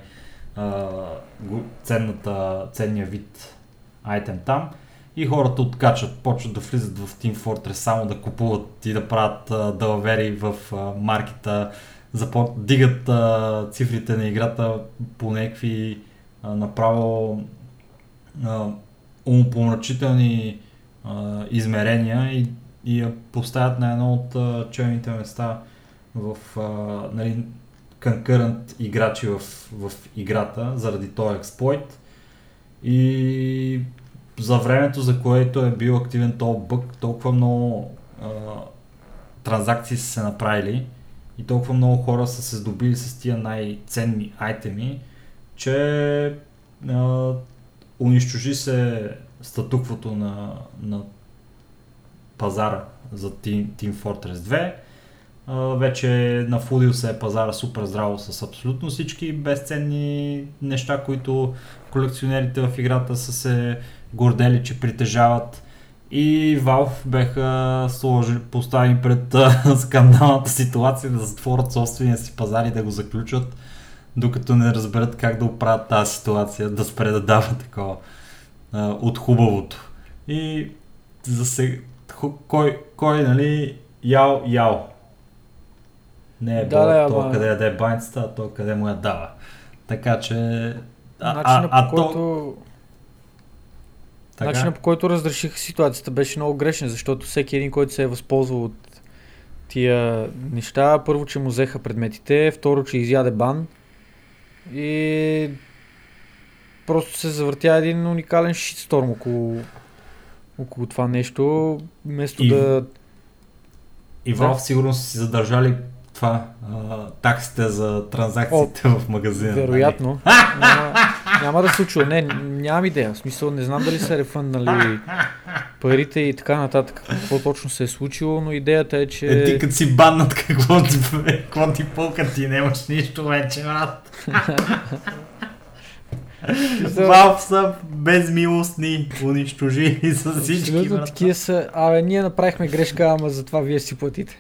ценната, ценния вид айтем там. И хората откачат, почват да влизат в Team Fortress само да купуват и да правят а, далавери в маркета, запо... дигат а, цифрите на играта по някакви направо а, умопомрачителни а, измерения и, и я поставят на едно от а, челните места в а, нали, конкурент играчи в, в играта заради този експлойт. И за времето, за което е бил активен този бък, толкова много а, транзакции са се направили и толкова много хора са се здобили с тия най-ценни айтеми, че а, унищожи се статуквото на, на пазара за Team, Team Fortress 2. Uh, вече нафудил се е пазара супер здраво с абсолютно всички безценни неща, които колекционерите в играта са се гордели, че притежават. И Valve беха сложили, поставени пред скандалната ситуация да затворят собствения си пазар и да го заключат, докато не разберат как да оправят тази ситуация, да спре да дава такова а, от хубавото. И за сега, кой, кой, нали, ял, ял. Не е да, да, то ама... къде яде баницата, а то къде му я дава. Така че... А, а, а, по който... то така? По който разрешиха ситуацията беше много грешен, защото всеки един, който се е възползвал от тия неща, първо, че му взеха предметите, второ, че изяде бан и просто се завъртя един уникален шитсторм около, около това нещо, вместо и, да... И Valve да. сигурно са си задържали това, а, таксите за транзакциите О, в магазина. Нали? Вероятно. няма, няма да се случва. Не, нямам идея. В смисъл, не знам дали са рефънднали парите и така нататък. Какво точно се е случило, но идеята е, че... Е, ти като си баннат, какво ти, какво ти пълка, ти нямаш нищо вече, брат. Valve са безмилостни, унищожили с всички. Абсолютно такива са. Абе, ние направихме грешка, ама затова вие си платите.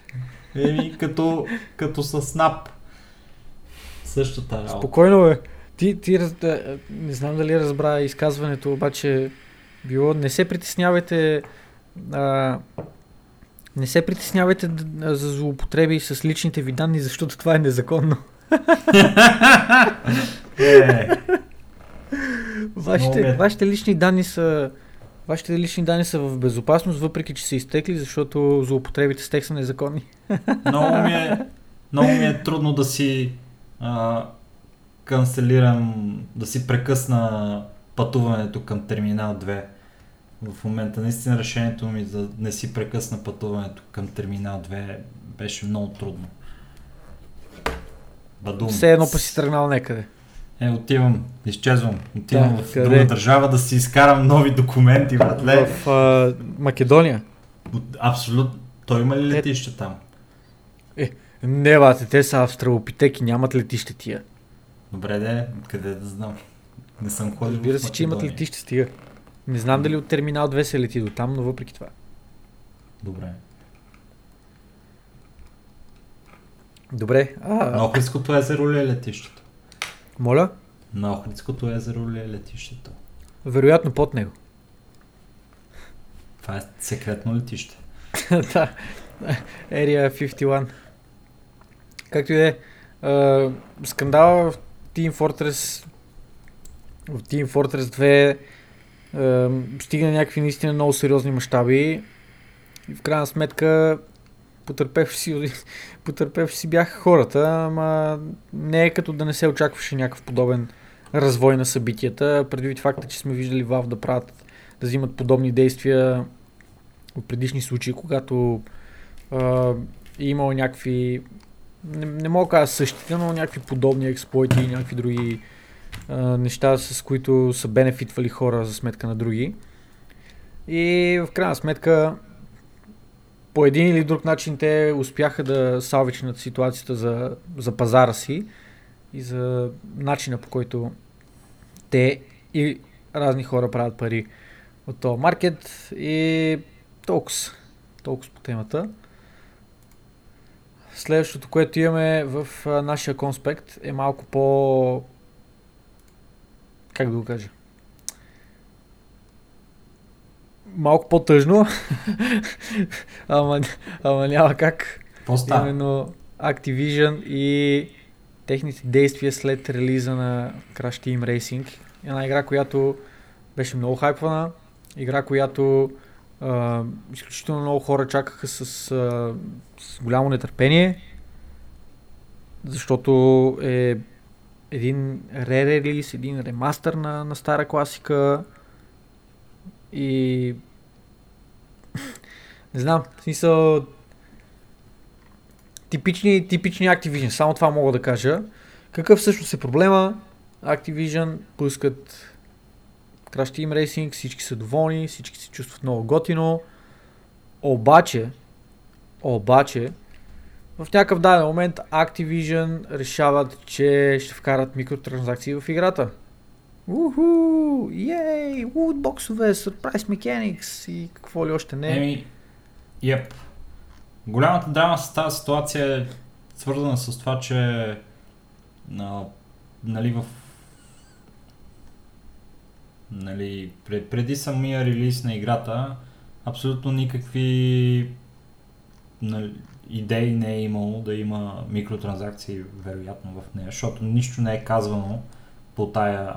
Еми, като, като с снап. Същата работа. Спокойно, бе. Ти, ти не знам дали разбра изказването, обаче било, не се притеснявайте а, не се притеснявайте за злоупотреби с личните ви данни, защото това е незаконно. Е. вашите, вашите лични данни са Вашите лични данни са в безопасност, въпреки че са изтекли, защото злоупотребите с тях са незаконни. Много ми е, много ми е трудно да си а, канцелирам, да си прекъсна пътуването към терминал 2. В момента наистина решението ми да не си прекъсна пътуването към терминал 2 Беше много трудно. Бадум. Все едно па си тръгнал някъде. Е, отивам, изчезвам. Отивам Да, в къде? друга държава да си изкарам нови документи, братле. В а, Македония. Абсолютно. Той има ли Е, летище там? Не, бате, те са австралопитеки, нямат летище тия. Добре, де, къде да знам. Не съм ходил Разбира се, че имат летище, стига. Не знам дали от терминал 2 се лети до там, но въпреки това. Добре. Добре. А, На Охридското езеро ли е летището? Моля? На Охридското езеро ли е летището? Вероятно под него. Това е секретно летище. да. Area 51. Както и да е. Скандала в Team Fortress в Team Fortress 2 а, стигна някакви наистина много сериозни мащаби и в крайна сметка потърпевши си, потърпевши си бяха хората, ама не е като да не се очакваше някакъв подобен развой на събитията, предвид факта, че сме виждали Valve да правят, да взимат подобни действия от предишни случаи, когато а, е имало някакви, не, не мога да кажа същите, но някакви подобни експлойти и някакви други а, неща, с които са бенефитвали хора за сметка на други. И в крайна сметка по един или друг начин те успяха да салвичнат ситуацията за, за пазара си и за начина по който те и разни хора правят пари от този маркет и толкова. Толкова по темата. Следващото, което имаме в нашия конспект е малко по... Как да го кажа? Малко по-тъжно, ама, ама няма как. Става? Именно Activision и техните действия след релиза на Crash Team Racing. Една игра, която беше много хайпвана, игра, която а, изключително много хора чакаха с, а, с голямо нетърпение, защото е един re-релиз, един ремастър на, на стара класика и не знам, в смисъл типични, типични Activision, само това мога да кажа. Какъв всъщност е проблема? Activision пускат Crash Team Racing, всички са доволни, всички се чувстват много готино. Обаче, обаче, в някакъв даден момент Activision решават, че ще вкарат микротранзакции в играта. Уху! Ей! Лутбоксове, Surprise Mechanics и какво ли още не. Еми, еп. Голямата драма с тази ситуация е свързана с това, че а, нали в нали, пред, преди самия релиз на играта абсолютно никакви нали, идеи не е имало да има микротранзакции вероятно в нея, защото нищо не е казвано по тая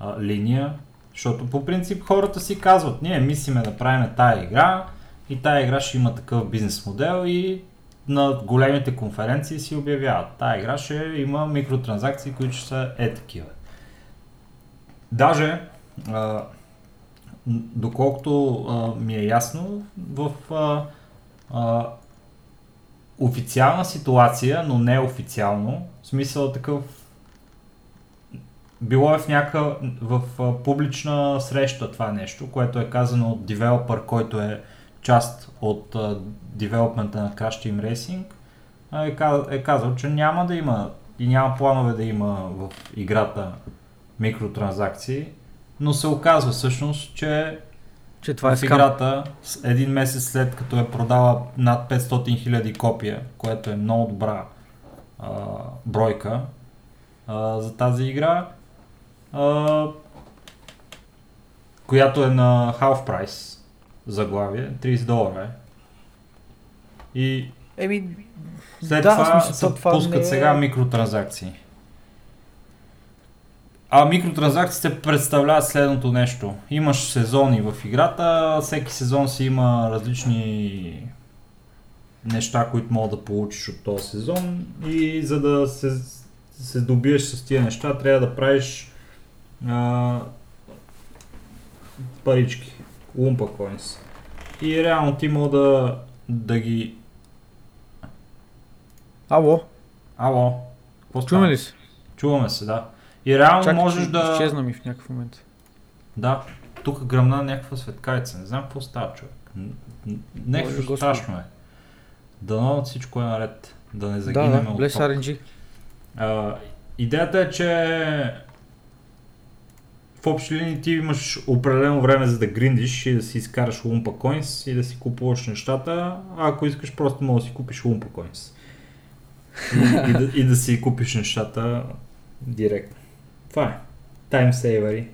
а, линия, защото по принцип хората си казват, ние мислиме да правим тая игра и тая игра ще има такъв бизнес модел и на големите конференции си обявяват, тая игра ще има микротранзакции, които ще са е такива. Даже, а, доколкото а, ми е ясно, в а, а, официална ситуация, но не официално, в смисъл такъв било е в някакъв в публична среща това нещо, което е казано от девелопър, който е част от а, девелопмента на Crash Team Racing, а, е, каз- е казал, че няма да има и няма планове да има в играта микротранзакции, но се оказва всъщност, че Че това е в играта един месец след като е продала над 500 000 копия, което е много добра а, бройка а, за тази игра, а, която е на half price заглавие, 30 долара е. И Еми, след да, това смисъл, се то това пускат не е- сега микротранзакции. А микротранзакциите представляват следното нещо. Имаш сезони в играта, всеки сезон си има различни неща, които мога да получиш от този сезон и за да се, се добиеш с тия неща, трябва да правиш а, парички, лумпа coins. И реално ти мога да, да ги Ало, Ало. Какво чуваме ли се? Чуваме се, да. И реално Чакай, можеш че да... изчезна ми в някакъв момент. Да, тук гръмна някаква светкарица. Не знам какво става, човек. Нещо Боже страшно е. Дано всичко е наред. Да не Да, загинем да, от Bless ток. RNG. А, идеята е, че в общи линии ти имаш определено време за да гриндиш и да си изкараш лумпа коинс и да си купуваш нещата, а ако искаш просто може да си купиш лумпа коинс. И, и, да, и да си купиш нещата директно. Това е. Таймсейвери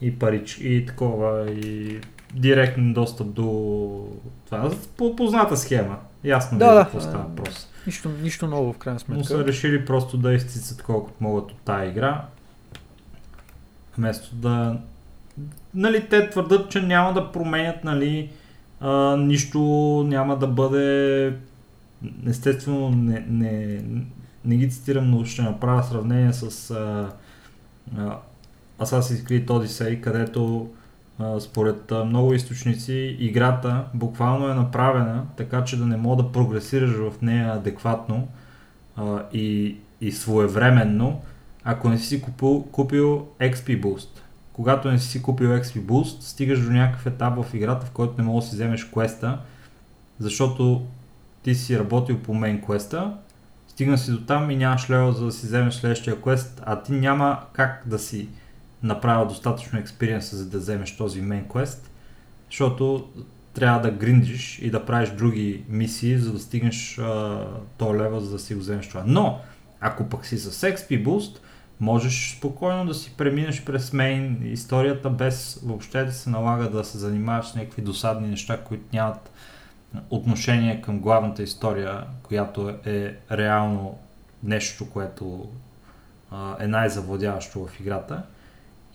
и парич и такова и директен достъп до това. По позната схема. Ясно Да, да, да. какво става въпрос. Нищо, нищо ново в крайна Но са сметка. решили просто да изцицат колкото могат от тая игра. Вместо да... Нали, те твърдат, че няма да променят, нали, а, нищо няма да бъде... Естествено, не, не, не ги цитирам, но ще направя сравнение с а, а, Assassin's Creed Odyssey, където а, според а, много източници играта буквално е направена така, че да не мога да прогресираш в нея адекватно а, и, и своевременно, ако не си купил, купил XP Boost. Когато не си купил XP Boost, стигаш до някакъв етап в играта, в който не можеш да си вземеш квеста, защото ти си работил по мейн квеста, стигна си до там и нямаш лева за да си вземеш следващия квест, а ти няма как да си направил достатъчно експириенс за да вземеш този мейн квест, защото трябва да гриндиш и да правиш други мисии, за да стигнеш а, то лева, за да си го вземеш това. Но, ако пък си с XP Boost, можеш спокойно да си преминеш през мейн историята, без въобще да се налага да се занимаваш с някакви досадни неща, които нямат отношение към главната история, която е реално нещо, което а, е най-завладяващо в играта.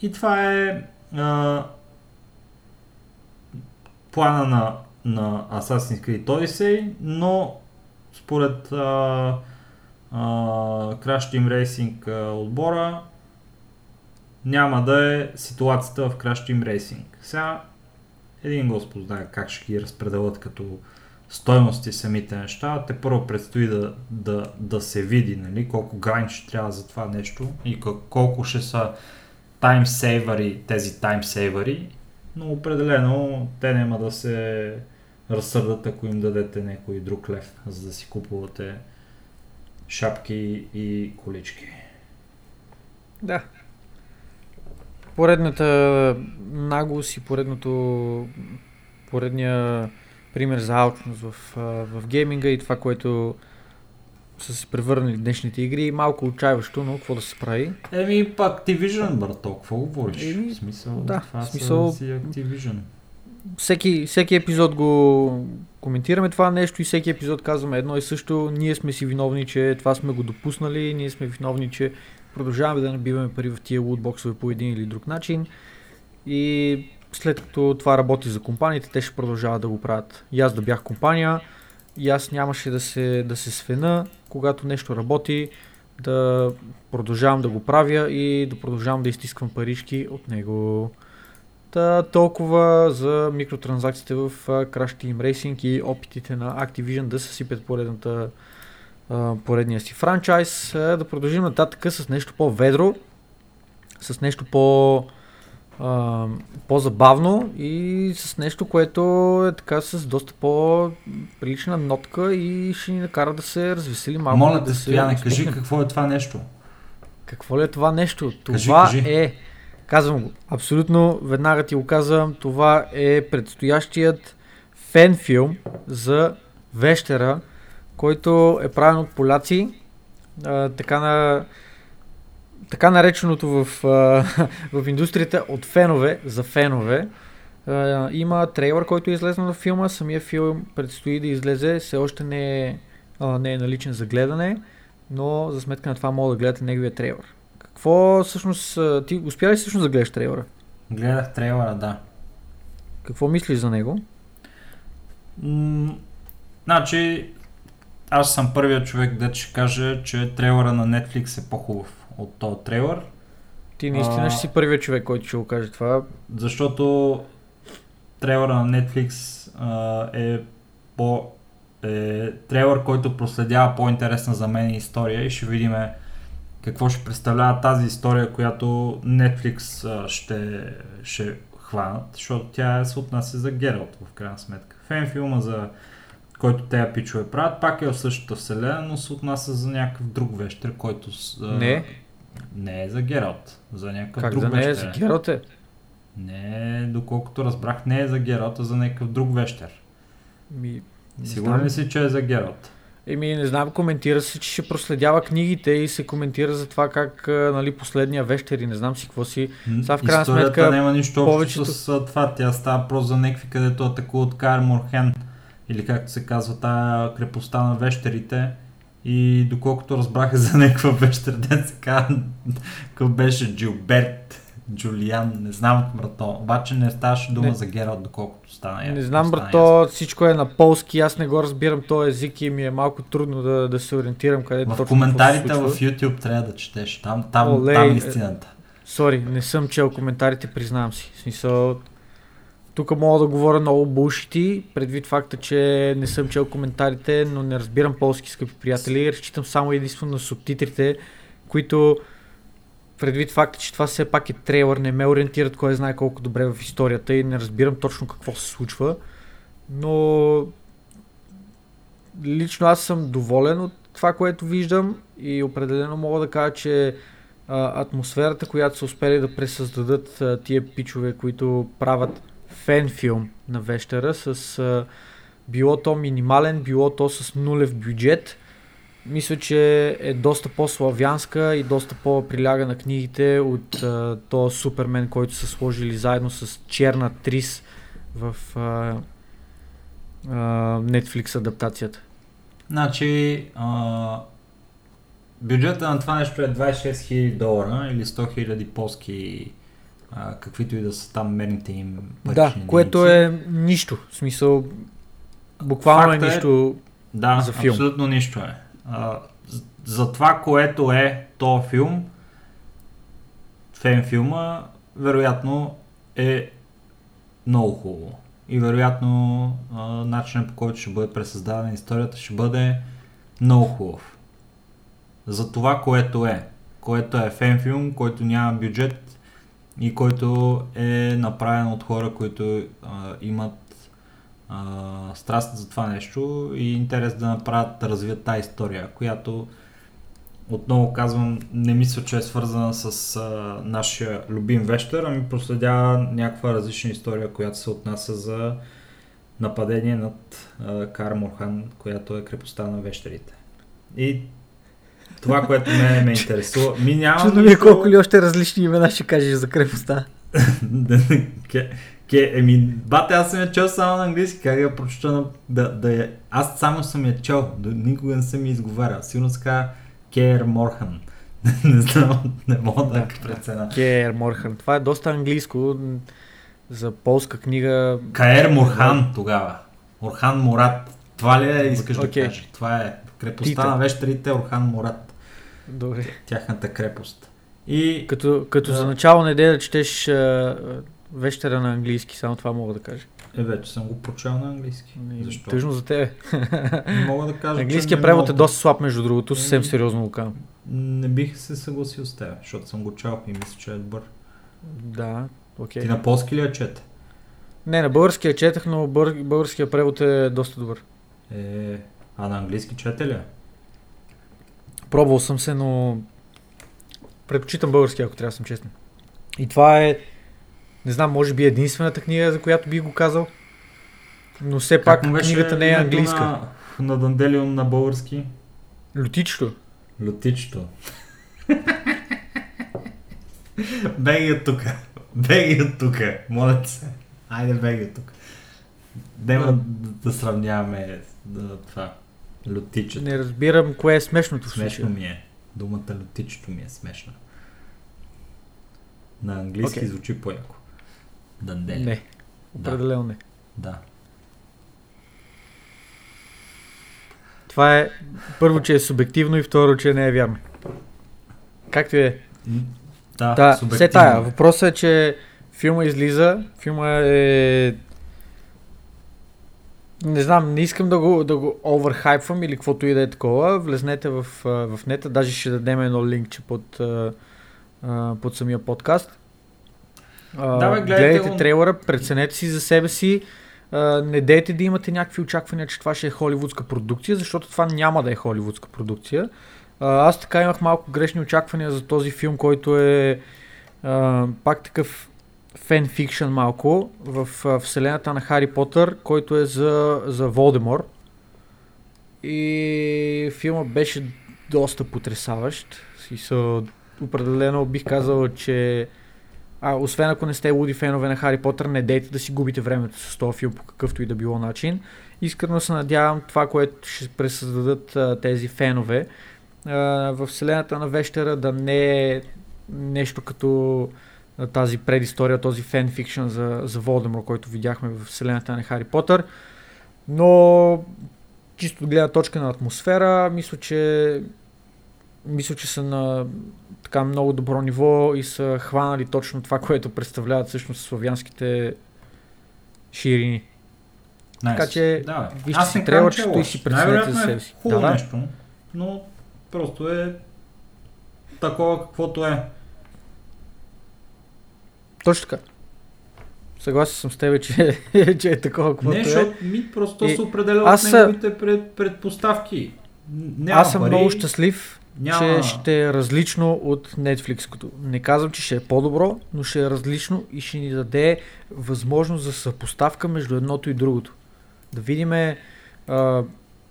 И това е а, плана на, на Assassin's Creed Odyssey, но според а, Crash Team Racing отбора няма да е ситуацията в Crash Team Racing. Сега един Господ знае как ще ги разпределят като стойности самите неща. Те първо предстои да, да, да се види нали, колко грайн ще трябва за това нещо и кол- колко ще са таймсейвъри, тези таймсейвъри, но определено те няма да се разсърдат, ако им дадете някой друг лев, за да си купувате шапки и колички. Да. Поредната наглост и поредното, поредния пример за алчност в, в гейминга и това, което са се превърнали днешните игри. Малко отчаиващо, но какво да се прави? Еми, па Activision, брато, какво говориш? Еми, в смисъл, да, това смисъл- си Activision. Всеки, всеки епизод го коментираме това нещо и всеки епизод казваме едно и също. Ние сме си виновни, че това сме го допуснали, ние сме виновни, че продължаваме да набиваме пари в тия лутбоксове по един или друг начин. И след като това работи за компаниите, те ще продължават да го правят. И аз да бях компания, и аз нямаше да се, да се свена, когато нещо работи, да продължавам да го правя и да продължавам да изтисквам парички от него. Та, толкова за микротранзакциите в Crash Team Racing и опитите на Activision да съсипят поредната, поредния си франчайз. Да продължим нататък с нещо по-ведро, с нещо по, по-забавно и с нещо, което е така с доста по-прилична нотка и ще ни накара да се развесели малко. Моля да се Стояне, кажи какво е това нещо. Какво ли е това нещо? Кажи, Това кажи. е, казвам го, абсолютно веднага ти го казвам, това е предстоящият фен филм за Вещера, който е правен от поляци, а, така, на, така нареченото в, а, в индустрията от фенове за фенове. А, има трейлър, който е излезнал на филма, самия филм предстои да излезе, все още не е, а, не е наличен за гледане но за сметка на това мога да гледате неговия трейлър. Какво всъщност, ти успя ли всъщност да гледаш трейлъра? Гледах трейлера, да. Какво мислиш за него? М, значи, аз съм първият човек, да ще каже, че трейлера на Netflix е по-хубав от този трейлер, Ти наистина А. ще си първият човек, който ще го каже това. защото трейлера на Netflix а, е по е трейлър, който проследява по-интересна за мен история и ще видим какво ще представлява тази история, която Netflix ще, ще хванат, защото тя се отнася за Гералт в крайна сметка. Фен филма за който те пичове правят, пак е в същата вселена, но се отнася за някакъв друг вещер, който... Не. Не е за Гералт, за някакъв Как друг да не е? За Гералт е. Не, доколкото разбрах, не е за Гералт, а за някакъв друг вещер. Ми, Сигурен ли си, че е за Гералт? Еми, не знам, коментира се, че ще проследява книгите и се коментира за това как нали, последния вещер и не знам си какво си. Сега в крайна сметка, няма нищо общо повечето- с а, това. Тя става просто за някакви, където атакуват Кар Морхен. Или както се казва, тая крепостта на вещерите. И доколкото разбрах е за някаква вещер, ден се казва, беше Джилберт, Джулиан, не знам брато. Обаче не ставаше дума Не. за Гералт, доколкото стана. Не знам, стана брат, то всичко е на полски, аз не го разбирам този език и ми е малко трудно да, да се ориентирам къде ясно. точно В коментарите в YouTube трябва да четеш. Там, там, Олей, там е истината. Сори, не съм чел коментарите, признавам си. В смисъл, тук мога да говоря много булшити, предвид факта, че не съм чел коментарите, но не разбирам полски, скъпи приятели. Разчитам само единствено на субтитрите, които предвид факта, че това все пак е трейлър, не ме ориентират кой знае колко добре в историята и не разбирам точно какво се случва. Но лично аз съм доволен от това, което виждам и определено мога да кажа, че а, атмосферата, която са успели да пресъздадат а, тия пичове, които правят фен филм на Вещера с а, било то минимален, било то с нулев бюджет. Мисля, че е доста по-славянска и доста по-приляга на книгите от а, този Супермен, който са сложили заедно с Черна Трис в а, а, Netflix адаптацията. Значи, а, бюджета на това нещо е 26 000 долара или 100 000 полски, а, каквито и да са там мерните им Да, парични което единици. е нищо. В смисъл, буквално е е- нищо. Да, за филм. абсолютно нищо е. За това, което е то филм, фен филма, вероятно е много хубаво. И вероятно начинът по който ще бъде пресъздадена историята ще бъде много хубав. За това, което е. Което е фен филм, който няма бюджет и който е направен от хора, които а, имат а, страст за това нещо и интерес да направят, да развият тази история, която отново казвам, не мисля, че е свързана с а, нашия любим вещер, ами проследява някаква различна история, която се отнася за нападение над а, Кар Морхан, която е крепостта на вещерите. И това, което мен ме интересува, ми няма Чудно ми е колко ли още различни имена ще кажеш за крепостта. Ке, еми, бате, аз съм я чел само на английски, как я прочета на... Да, да я... Аз само съм я чел, да, никога не съм я изговарял. Сигурно се казва Кер Морхан. не знам, не мога да, Да, преценя. Кер Морхан. Това е доста английско. За полска книга. Каер Морхан тогава. Орхан Мурат. Това ли е, искаш Окей. да кажеш? Това е крепостта Тита. на вещерите Орхан Мурат. Добре. Тяхната крепост. И Като, като Да. за начало не дей да четеш вещера на английски, само това мога да кажа. е, вече съм го прочел на английски. И Защо? Тъжно за тебе. Не мога да кажа, Английският не превод е мога. доста слаб, между другото, съвсем Еми. сериозно го казвам. Не бих се съгласил с теб, защото съм го чел и мисля, че е добър. Да, окей. Ти на полски ли я чете? Не, на българския четах, но бър... българския превод е доста добър. Е, а на английски чете ли? Пробвал съм се, но предпочитам български, ако трябва да съм честен. И това е, не знам, може би единствената книга, за която би го казал. Но все пак книгата не е английска. На, на Данделион на български? Лютичето. Лютичто. беги от тук. Беги от тук. Моля се. Айде беги от тук. Дема Да. да, сравняваме да, това. Лютичето. Не разбирам кое е смешното Смешно ми е. Думата лютичето ми е смешна. На английски Окей. звучи по-яко. Дандели. Не, Да. определено не. Да. Това е първо, че е субективно и второ, че не е вярно. Както е. Да, Да, все субективно тая. е. Въпросът е, че филма излиза, филма е Не знам, не искам да го, да го оверхайпвам или каквото и да е такова. Влезнете в, в нета, даже ще дадем едно линкче под, под самия подкаст. А, Да, бе, гледайте гледайте го. трейлера, преценете си за себе си. А, не дейте да имате някакви очаквания, че това ще е холивудска продукция, защото това няма да е холивудска продукция. А, аз така имах малко грешни очаквания за този филм, който е а, пак такъв фен фикшън малко в вселената на Хари Потър, който е за, за Волдемор. И филма беше доста потрясаващ. Смисъл, определено бих казал, че а, освен ако не сте луди фенове на Хари Потър, не дейте да си губите времето с този филм по какъвто и да било начин. Искрено се надявам това, което ще пресъздадат а, тези фенове а, в вселената на Вещера да не е нещо като тази предистория, този фен фикшън за, за Волдемор, който видяхме в вселената на Хари Потър. Но чисто от гледна точка на атмосфера, мисля, че мисля, че са на така много добро ниво и са хванали точно това, което представляват всъщност славянските ширини. Nice. Така че, да, вижте си трейлърчето казвам, че е и си преценете за е себе си. Хубаво Да, да. нещо, но просто е такова каквото е. Точно така. Съгласен съм с тебе, че, че е такова, каквото не, е. защото ми просто И се определя аз от неговите пред, предпоставки. Няма Аз съм пари, много щастлив, няма... че ще е различно от Netflix. Не казвам, че ще е по-добро, но ще е различно и ще ни даде възможност за съпоставка между едното и другото. Да видим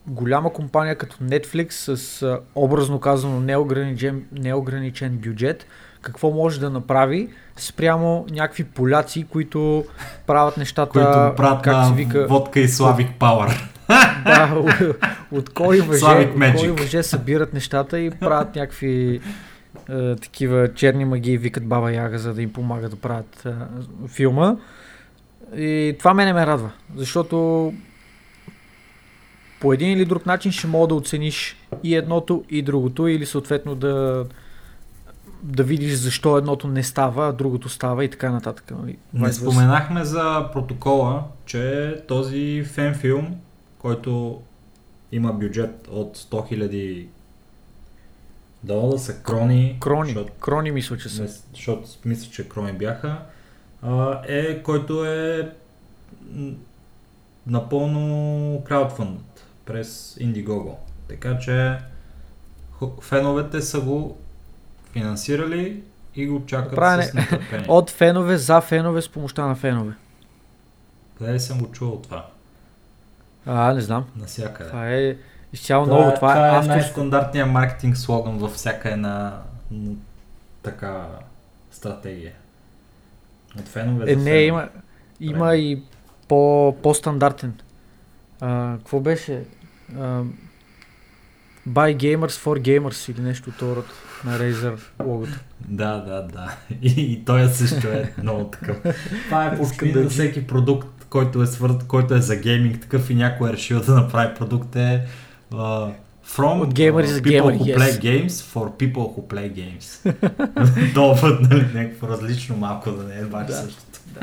голяма компания като Netflix с а, образно казано неограничен, неограничен бюджет, какво може да направи спрямо някакви поляци, които правят нещата, които правят как се вика, водка и Славик Пауър. Да, от, кой въже, от кой въже събират нещата и правят някакви е, такива черни магии, викат Баба Яга, за да им помага да правят е, филма. И това мене ме радва, защото по един или друг начин ще мога да оцениш и едното и другото или съответно да да видиш защо едното не става, а другото става и така нататък. Нали? Не споменахме за протокола, че този фен филм, който има бюджет от 100 000 долара, са крони. Крони, Защото, крони мисля, че са. защото мисля, че крони бяха. А, е, който е напълно краудфънд през Indiegogo. Така че феновете са го финансирали и го чакат Правене с нетърпение. От фенове, за фенове, с помощта на фенове. Къде съм го чувал това? А, не знам. Насякъде. Това е изцяло Това, ново. е, Това, това е е авторско. най-стандартният маркетинг слоган във всяка една така стратегия. От фенове Е, за не, има, има и по, по-стандартен. А, какво беше? А, Buy Gamers for Gamers или нещо от род на Razer логото. Да, да, да. И, и той също е много такъв. Това е почти да всеки продукт, който е, свърт, който е за гейминг, такъв и някой е решил да направи продукт е uh, From От uh, people gamer, who yes. play games for people who play games. Долу нали, някакво различно малко да не е баш Да. същото.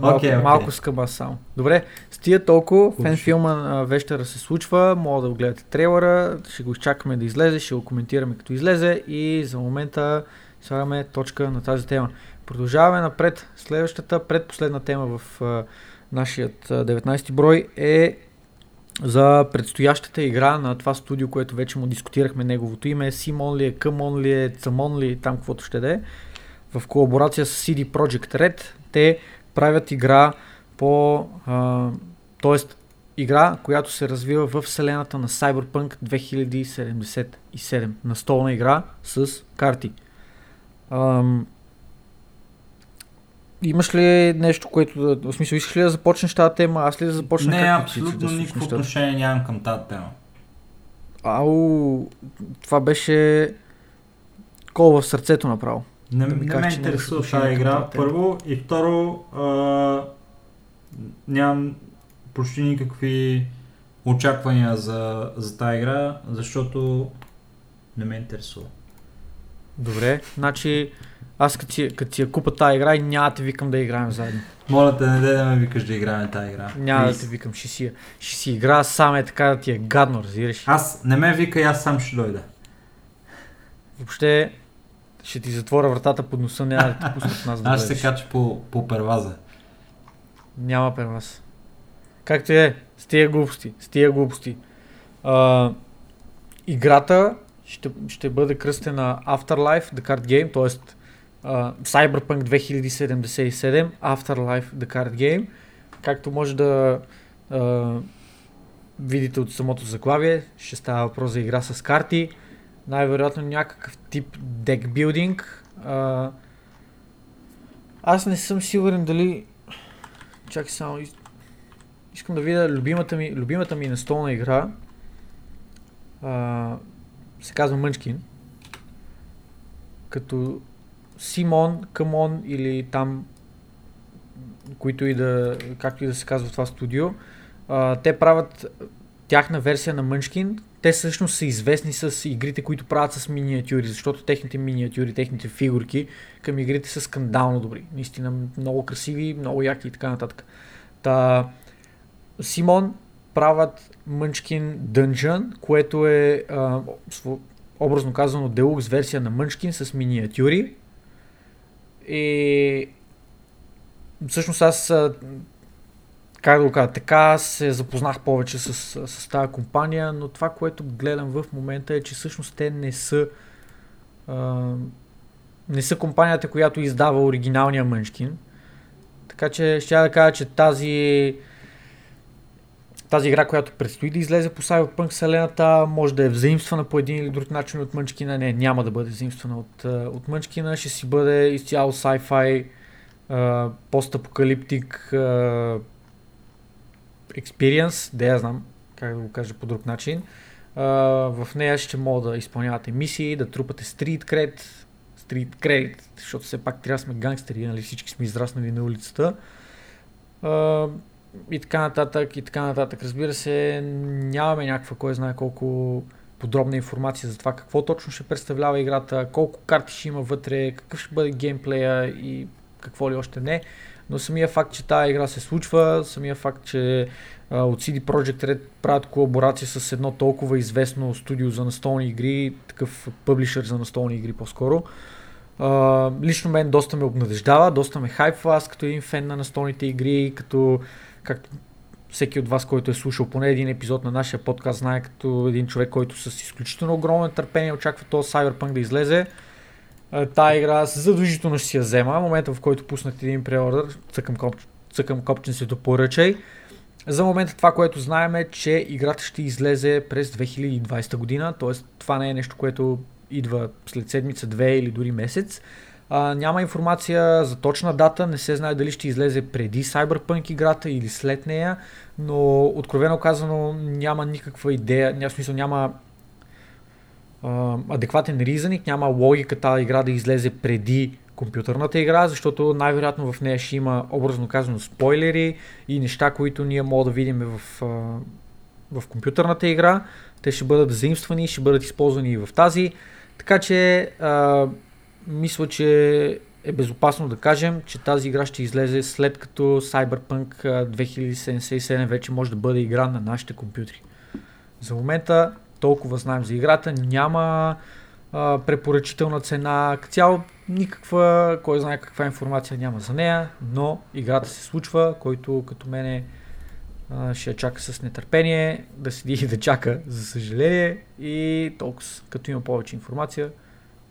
Малко, Окей, окей. малко скъба само. Добре, с тия толкова, фен филма вечера се случва, мога да го гледате трейлера, ще го изчакаме да излезе, ще го коментираме като излезе и за момента слагаме точка на тази тема. Продължаваме напред. Следващата, предпоследна тема в а, нашият а, 19 брой е за предстоящата игра на това студио, което вече му дискутирахме неговото име. Симон ли е, Къмон ли е, Цамон ли е, там каквото ще да е. В колаборация с CD Projekt Red. Те правят игра по... А, тоест, игра, която се развива в вселената на Cyberpunk 2077. Настолна игра с карти. Ам, имаш ли нещо, което да... В смисъл, искаш ли да започнеш тази тема? Аз ли да започна? Не, абсолютно да никакво отношение нямам към тази тема. Ау, това беше кол в сърцето направо. Не, Да не кажеш, ме интересува тази игра, първо. И второ, а, нямам почти никакви очаквания за, за тази игра, защото не ме интересува. Добре, значи аз като си, като си я купа тази игра и няма да викам да играем заедно. Моля те, не дай да ме викаш да играем тази игра. Няма да Please. те викам, ще си, ще си игра сам е така да ти е гадно, разбираш. Аз не ме вика и аз сам ще дойда. Въобще ще ти затворя вратата под носа, няма да те пусна в нас да Аз ще се кача по, по перваза. Няма при вас. Както е, с тия глупости, с тия глупости. А, играта ще, ще бъде кръстена Afterlife The Card Game, т.е. Cyberpunk 2077 Afterlife The Card Game. Както може да а, видите от самото заглавие, ще става въпрос за игра с карти. Най-вероятно някакъв тип декбилдинг. А, аз не съм сигурен дали Чакай само. Искам да видя любимата ми, любимата ми настолна игра. А, се казва Мънчкин. Като Симон, Камон или там, които и да, както и да се казва това студио, а, те правят тяхна версия на Мънчкин. Те всъщност са известни с игрите, които правят с миниатюри, защото техните миниатюри, техните фигурки към игрите са скандално добри. Наистина много красиви, много яки и така нататък. Та, Симон правят Munchkin Dungeon, което е а, образно казано делукс версия на Munchkin с миниатюри. И всъщност аз как да го кажа, така се запознах повече с, с тази компания, но това, което гледам в момента е, че всъщност те не са а, не са компанията, която издава оригиналния Мънчкин. Така че ще да кажа, че тази тази игра, която предстои да излезе по Cyberpunk вселената, може да е взаимствана по един или друг начин от Мънчкина. Не, няма да бъде взаимствана от, от Мънчкина. Ще си бъде изцяло sci-fi, постапокалиптик experience, да я знам как да го кажа по друг начин. А, в нея ще мога да изпълнявате мисии, да трупате стрит кред, стрит кредит, защото все пак трябва да сме гангстери, нали всички сме израснали на улицата. А, и така нататък, и така нататък. Разбира се, нямаме някаква, кой знае колко подробна информация за това какво точно ще представлява играта, колко карти ще има вътре, какъв ще бъде геймплея и какво ли още не. Но самия факт, че тази игра се случва, самия факт, че а, от CD Projekt Red правят колаборация с едно толкова известно студио за настолни игри, такъв пъблишър за настолни игри по-скоро, а, лично мен доста ме обнадеждава, доста ме хайпва, аз като един фен на настолните игри, като както всеки от вас, който е слушал поне един епизод на нашия подкаст, знае като един човек, който с изключително огромно търпение очаква този Cyberpunk да излезе. А, Тая игра задължително ще си я взема. Момента, в който пуснат един преордър, цъкам, коп, цъкам копченцето поръчай. За момента това, което знаем е, че играта ще излезе през 2020 година, т.е. това не е нещо, което идва след седмица, две или дори месец. А, няма информация за точна дата, не се знае дали ще излезе преди Cyberpunk играта или след нея, но откровено казано няма никаква идея, няма смисъл, няма адекватен ризаник, няма логика тази игра да излезе преди компютърната игра, защото най-вероятно в нея ще има образно казано спойлери и неща, които ние мога да видим в, в компютърната игра. Те ще бъдат заимствани, ще бъдат използвани и в тази. Така че а, мисля, че е безопасно да кажем, че тази игра ще излезе след като Cyberpunk а, 2077 вече може да бъде игра на нашите компютри. За момента толкова знаем за играта, няма а, препоръчителна цена, цяло никаква, кой знае каква информация няма за нея, но играта се случва, който като мене а, ще я чака с нетърпение, да седи и да чака, за съжаление, и толкова, като има повече информация,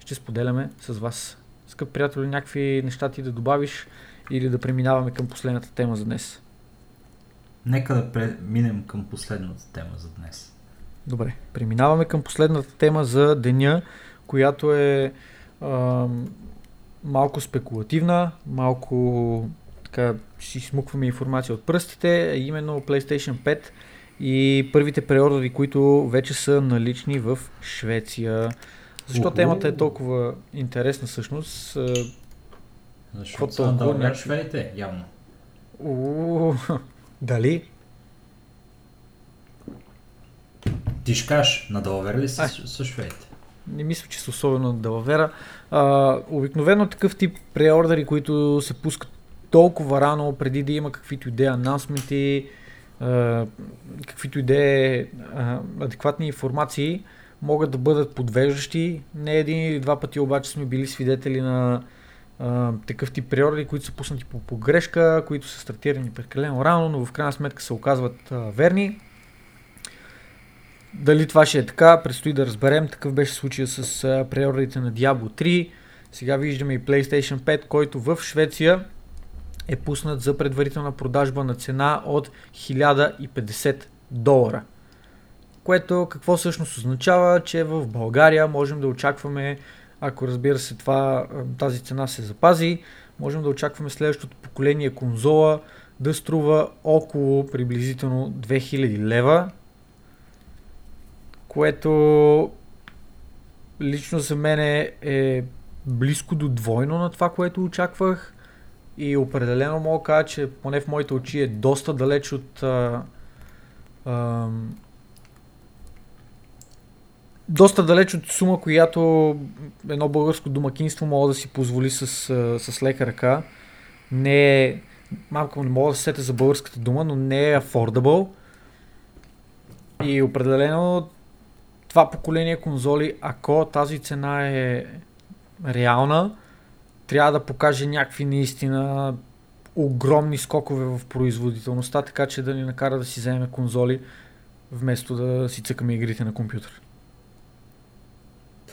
ще споделяме с вас. Скъп приятели, някакви неща ти да добавиш или да преминаваме към последната тема за днес. Нека да преминем към последната тема за днес. Добре, преминаваме към последната тема за деня, която е ам, малко спекулативна, малко така си смукваме информация от пръстите, а именно PlayStation 5 и първите преордери, които вече са налични в Швеция. Защо Уху. темата е толкова интересна всъщност? Защото са толкова някакви- шведите, явно. у, Дали? Ти ще кажеш, надълвер ли са, са шведите? не мисля, че са особено на Далавера. А, обикновено такъв тип преордери, които се пускат толкова рано, преди да има каквито идеи анонсменти, каквито идеи адекватни информации, могат да бъдат подвеждащи. Не един или два пъти обаче сме били свидетели на а, такъв тип приорди, които са пуснати по погрешка, които са стартирани прекалено рано, но в крайна сметка се оказват а, верни. Дали това ще е така, предстои да разберем. Такъв беше случая с а, приордите на Diablo 3. Сега виждаме и PlayStation 5, който в Швеция е пуснат за предварителна продажба на цена от 1050 долара. Което какво всъщност означава, че в България можем да очакваме, ако разбира се това, тази цена се запази, можем да очакваме следващото поколение конзола да струва около приблизително 2000 лева, което лично за мен е близко до двойно на това, което очаквах. И определено мога да кажа, че поне в моите очи е доста далеч от а, а, доста далеч от сума, която едно българско домакинство мога да си позволи с, с лека ръка. Не е, малко не мога да се сетя за българската дума, но не е affordable. И определено това поколение конзоли, ако тази цена е реална, трябва да покаже някакви наистина огромни скокове в производителността, така че да ни накара да си вземе конзоли, вместо да си цъкаме игрите на компютър.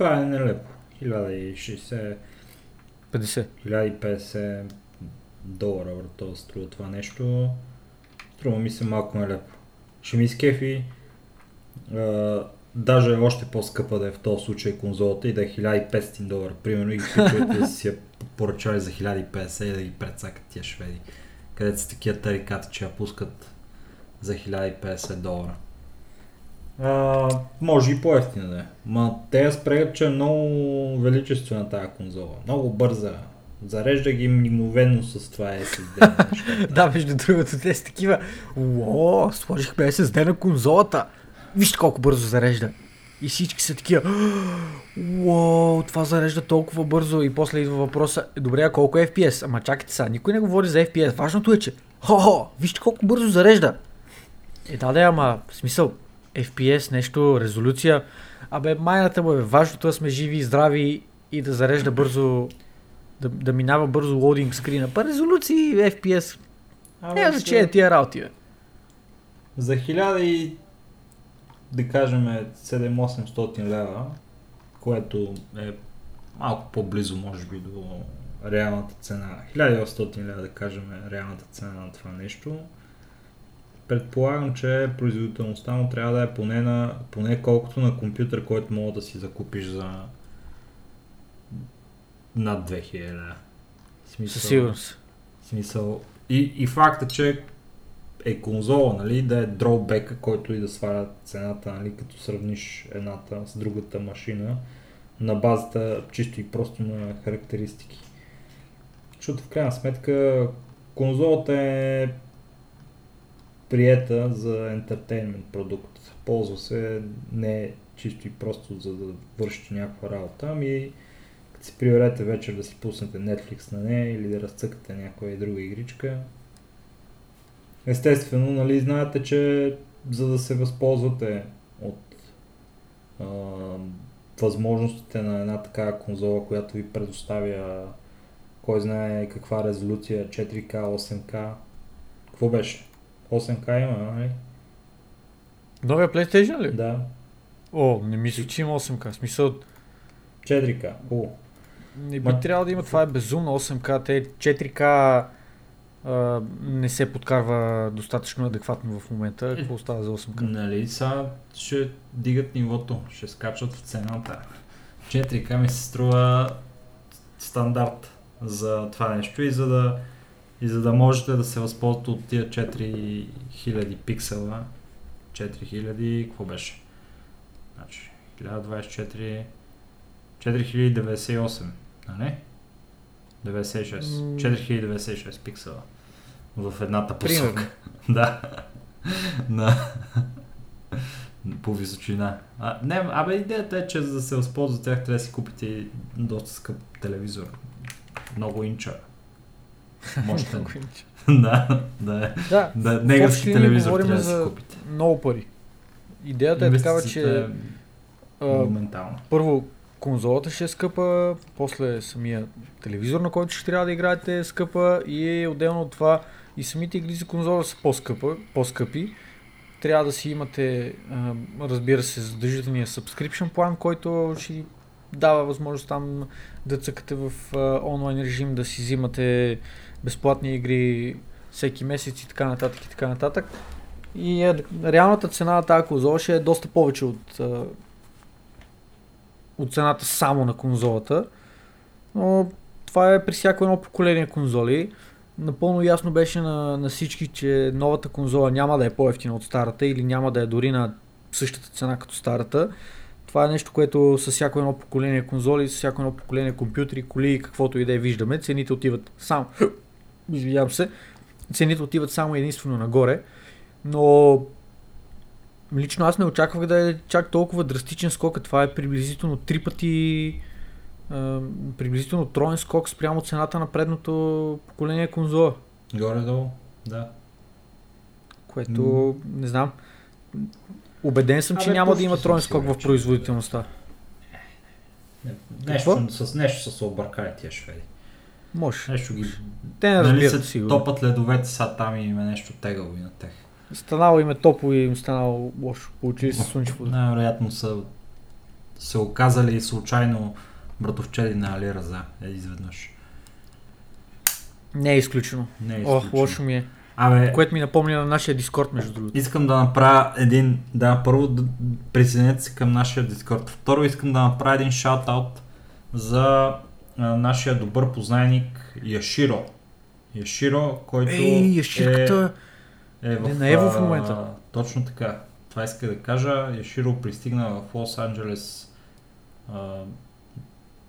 Това е нелепо. 1060... 50. 1050 долара, брато, струва това нещо. Струва ми се малко нелепо. Ще ми скефи даже още по-скъпа да е в този случай конзолата и да е 1500 долара, примерно, и които си я поръчали за 1050 и да ги прецакат тия шведи, където са такива тарикати, че я пускат за 1050 долара. А, може и по-ефтина да е. Ма те спрегат, че е много величествена тази конзола. Много бърза. Зарежда ги мигновено с това SSD. да, между другото, те са такива. Уоо, сложихме SSD на конзолата. Вижте колко бързо зарежда. И всички са такива. Уау, това зарежда толкова бързо. И после идва въпроса. Е, добре, а колко е FPS? Ама чакайте сега, никой не говори за FPS. Важното е, че. Хо-хо, вижте колко бързо зарежда. Е, да, да, ама, в смисъл, FPS, нещо, резолюция. Абе, майната му е важното да сме живи и здрави и да зарежда бързо, да, да минава бързо лоудинг скрина. Па резолюции, FPS. Няма значение тия работи, бе. За 1000 и да кажем 7-800 лева, което е малко по-близо може би до реалната цена. 1800 лева да кажем е реалната цена на това нещо. Предполагам, че производителността му трябва да е поне, на, поне колкото на компютър, който мога да си закупиш за над 2000 лева. Със сигурност. Смисъл. И, и факта, че е конзола, нали, да е дроубека, който и да сваля цената, нали, като сравниш едната с другата машина на базата чисто и просто на характеристики. Защото в крайна сметка конзолата е приета за ентертеймент продукт. Ползва се не чисто и просто за да вършите някаква работа, ами като си приберете вечер да си пуснете Netflix на нея или да разцъкате някоя друга игричка, Естествено, нали, знаете, че за да се възползвате от а, възможностите на една такава конзола, която ви предоставя кой знае каква резолюция, 4K, 8K. Какво беше? 8K има, нали? Новия PlayStation ли? Да. О, не мисля, че има 8K. Смисъл... 4K, хубаво. Не би Ма... трябвало да има, това е безумно 8K. Те 4K не се подкарва достатъчно адекватно в момента. Е, Какво става за 8К? Нали, сега ще дигат нивото, ще скачат в цената. 4К ми се струва стандарт за това нещо и за да, и за да можете да се възползвате от тия 4000 пиксела, 4000, какво беше? Значи, 1024, 4098, нали? 96. 4096 пиксела в едната посока. да. на, по височина. А, не, абе идеята е, че за да се възползва тях трябва да си купите доста скъп телевизор. Много инча. Мощен. да, да. Да, да линии телевизор говорим трябва да си за купите. много пари. Идеята е такава, че е моментална. първо конзолата ще е скъпа, после самия телевизор, на който ще трябва да играете е скъпа и отделно от това и самите игри за конзола са по-скъпа, по-скъпи. Трябва да си имате, а, разбира се, задължителния subscription план, който ще дава възможност там да цъкате в а, онлайн режим, да си взимате безплатни игри всеки месец и така нататък и така нататък. И е, реалната цена на тази конзола ще е доста повече от, от цената само на конзолата. Но това е при всяко едно поколение конзоли. Напълно ясно беше на, на всички, че новата конзола няма да е по-ефтина от старата или няма да е дори на същата цена като старата. Това е нещо, което с всяко едно поколение конзоли, с всяко едно поколение компютри, коли и каквото и да е виждаме. Цените отиват само... Извинявам се. Цените отиват само единствено нагоре. Но лично аз не очаквах да е чак толкова драстичен скок. Това е приблизително три пъти а, приблизително троен скок спрямо цената на предното поколение конзола. Горе-долу, да. Което не знам. Убеден съм, че Абе, няма да има троен скок в производителността. Не, Какво? Нещо, с нещо са се объркали тия шведи. Може. Нещо ги... Те не Нали разбират се сигурно. топат ледовете са там и има нещо тегаво и на тях. Станало им е топло и им станало лошо. Получили се слънчево. Най-вероятно са се оказали случайно братовчеди на Али Раза е, изведнъж. Не е изключено. Не е изключено. лошо ми е. Абе, Което ми напомня на нашия дискорд, между другото. искам да направя един... Да, първо да присъединете се към нашия дискорд. Второ искам да направя един шаут-аут за нашия добър познайник Яширо. Яширо, който Ей, яширката. е, е е в, на Ево в а, момента. Точно така. Това иска да кажа. Яширо пристигна в Лос Анджелес а,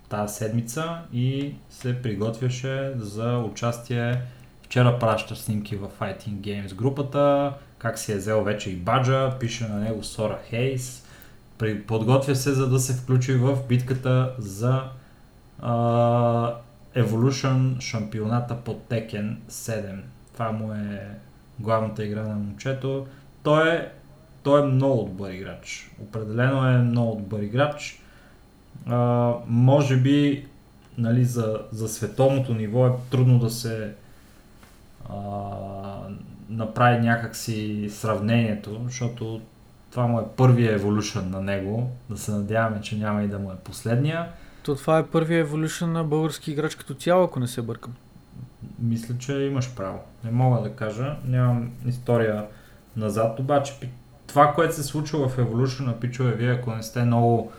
тази седмица и се приготвяше за участие. Вчера праща снимки в Fighting Games групата, как си е взел вече и баджа, пише на него Сора Хейс. Подготвя се за да се включи в битката за а, Evolution шампионата по Tekken 7. Това му е главната игра на момчето. Той е, той е много добър играч. Определено е много добър играч. А, може би нали, за, за световното ниво е трудно да се а, направи някакси сравнението, защото това му е първия Evolution на него. Да се надяваме, че няма и да му е последния. То това е първия evolution на български играч като цяло, ако не се бъркам. Мисля, че имаш право. Не мога да кажа. Нямам история назад. Обаче това, което се случва в Evolution на пичове, вие ако не сте много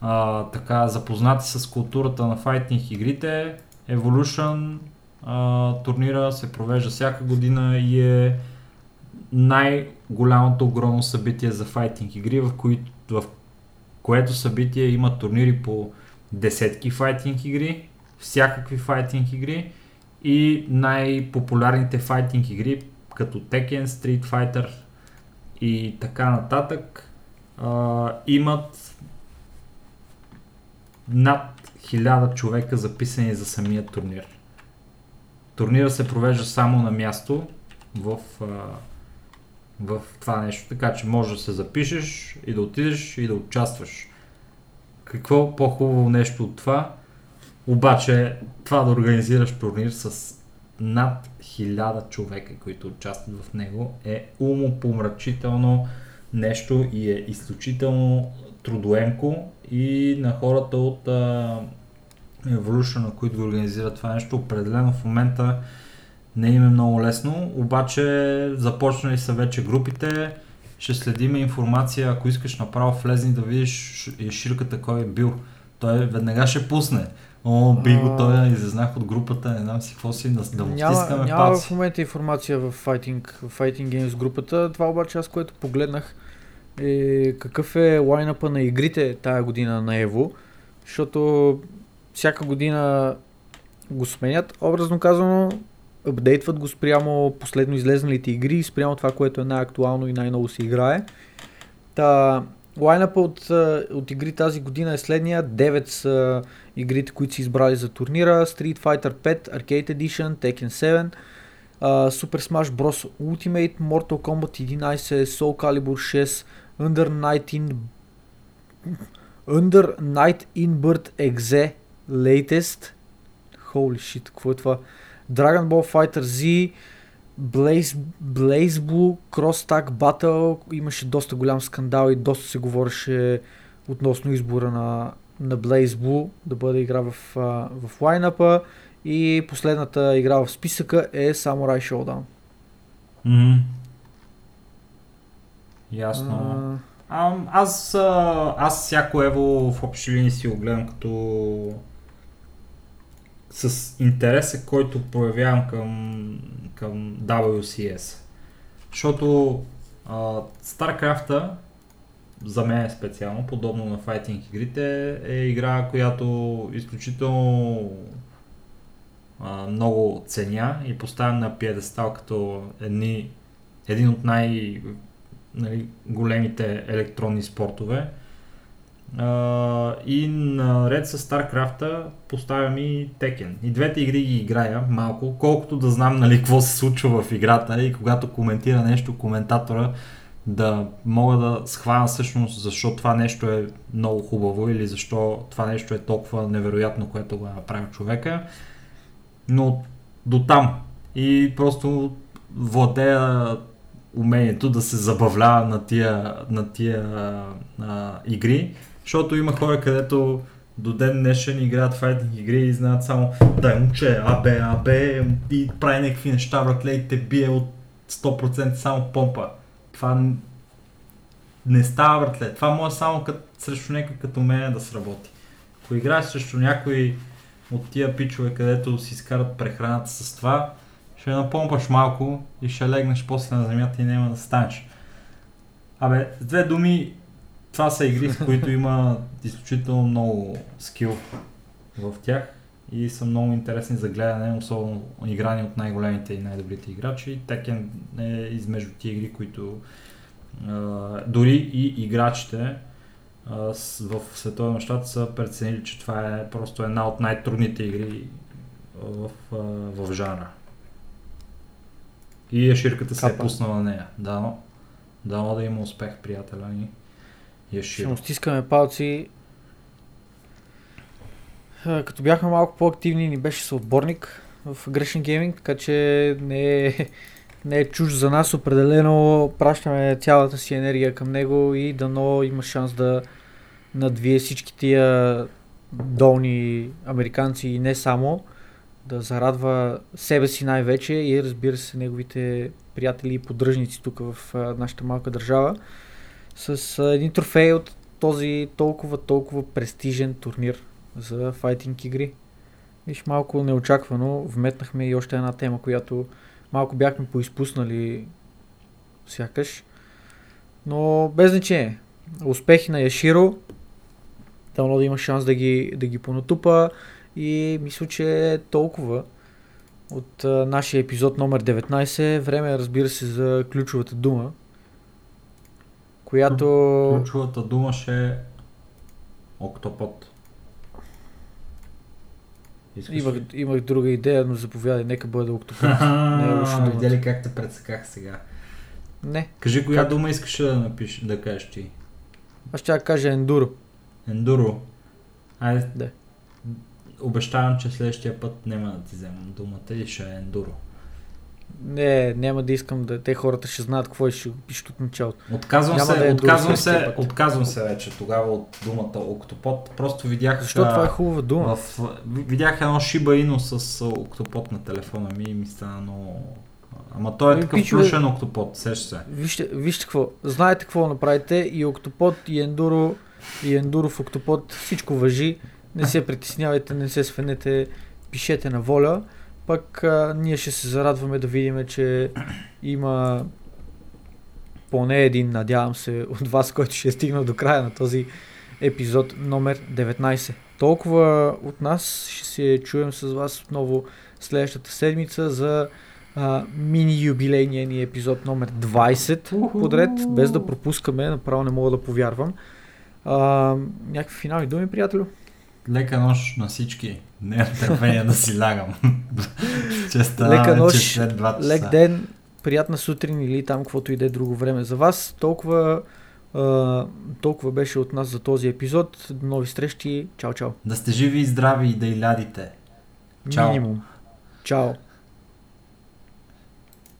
а, така запознати с културата на файтинг игрите, Evolution а, турнира се провежда всяка година и е най-голямото огромно събитие за файтинг игри, в, кои, в което събитие има турнири по десетки файтинг игри, всякакви файтинг игри и най-популярните файтинг игри, като Tekken, Street Fighter и така нататък, а, имат над 1000 човека записани за самия турнир. Турнира се провежда само на място в, а, в това нещо, така че можеш да се запишеш и да отидеш и да участваш. Какво по-хубаво нещо от това? Обаче това да организираш турнир с над 1000 човека, които участват в него е умопомрачително нещо и е изключително трудоемко и на хората от а, Evolution, които го организират това нещо, определено в момента не им е много лесно, обаче започнали са вече групите, ще следиме информация, ако искаш направо влезни да видиш ширката кой е бил. Той веднага ще пусне. О, би го той, излезнах от групата, не знам си какво си, да, да Няма, стискаме няма в момента информация в Fighting, в Fighting Games групата. Това обаче аз, което погледнах е какъв е лайнъпа на игрите тая година на Ево, защото всяка година го сменят, образно казано, апдейтват го спрямо последно излезналите игри, спрямо това, което е най-актуално и най-много се играе. Та, лайнапа от, от игри тази година е следния. 9 са игрите, които са избрали за турнира. Street Fighter 5, Arcade Edition, Tekken 7, а, Super Smash Bros. Ultimate, Mortal Kombat 11, Soul Calibur 6, Under Night in Under Night in Bird Exe Latest. Holy shit, какво е това? Dragon Ball Fighter Z, Blaze, Blaze Blue, Cross Tag Battle. Имаше доста голям скандал и доста се говореше относно избора на, на Blaze Blue да бъде игра в, в лайнапа. И последната игра в списъка е Samurai Showdown. Мгм. Ясно. А, А, аз, аз всяко Ево в общи линии си го гледам като с интереса, който проявявам към, към WCS. Защото StarCraft за мен специално, подобно на файтинг игрите, е игра, която изключително а, много ценя и поставям на пиедестал като едни, един от най- нали, големите електронни спортове. А, и наред с StarCraft поставям и Tekken. И двете игри ги играя малко, колкото да знам нали, какво се случва в играта и когато коментира нещо коментатора да мога да схвана всъщност защо това нещо е много хубаво или защо това нещо е толкова невероятно, което го е направил човека. Но до там. И просто владея умението да се забавлява на тия, на тия а, игри, защото има хора, където до ден днешен играят файтинг игри и знаят само дай момче, абе, абе и прави някакви неща, братле, и те бие от 100% само помпа. Това не става, братле. Това може само кът, срещу някой като мен да сработи. Ако играеш срещу някой от тия пичове, където си изкарат прехраната с това, ще напомпаш малко и ще легнеш после на земята и няма да станеш. Абе, с две думи, това са игри, в които има изключително много скил в тях и са много интересни за гледане, особено играни от най-големите и най-добрите играчи. Tekken е измежду тия игри, които а, дори и играчите с- в световен мащаб са преценили, че това е просто една от най-трудните игри в, а, в жанра. И Еширката се е пуснала на нея. Дано, дано да има успех, приятеля ни. Ще му стискаме палци. А, Като бяхме малко по-активни, ни беше съотборник в Грешен Гейминг, така че не е, не е чуж за нас. Определено пращаме цялата си енергия към него и дано има шанс да надвие всички тия долни американци и не само, да зарадва себе си най-вече и разбира се неговите приятели и поддръжници тук в нашата малка държава с а, един трофей от този толкова, толкова престижен турнир за файтинг игри. Виж, малко неочаквано вметнахме и още една тема, която малко бяхме поизпуснали сякаш. Но без значение. Успехи на Яширо. Дано да има шанс да ги, да ги понатупа. И мисля, че толкова от а, нашия епизод номер 19. Време е, разбира се, за ключовата дума, която... Ключовата дума ще е Октопод. Искаш Имах, ли? имах друга идея, но заповядай, нека бъде октопод. Не е думата. Видя ли как те прецаках сега? Не, Кажи коя Как? дума искаш да напишеш, да кажеш ти. аз ще кажа ендуро. Ендуро. Айде. Да. Обещавам, че следващия път няма да ти вземам думата и ще е ендуро. Не, няма да искам да... Те хората ще знаят какво и ще пишат от началото. Отказвам Няма се, да е отказвам се, отказвам се вече тогава от думата октопод. Просто видях, Защото а, това е хубава дума. в, видях едно Shiba Inu с октопод на телефона ми и ми стана много... Ама той е Ами, такъв пичове- плюшен октопод, сеща се. Вижте, вижте какво. Знаете какво направите. И октопод, и ендуро, и ендуро в октопод. Всичко въжи. Не се притеснявайте, не се свенете. Пишете на воля. Пък а, ние ще се зарадваме да видим, че има поне един, надявам се, от вас, който ще е стигнал до края на този епизод номер 19. Толкова от нас ще се чуем с вас отново следващата седмица за а, мини юбилейния ни епизод номер 20 подред, без да пропускаме, направо не мога да повярвам. А, някакви финални думи, приятелю? Лека нощ на всички. Не търпение да си лягам. Честа, Лека нощ, че след 2 часа. Лек ден, приятна сутрин или там каквото и да е друго време за вас. Толкова, а, толкова беше от нас за този епизод. До нови срещи. Чао, чао. Да сте живи и здрави и да и лядите. Чао. Минимум. Чао.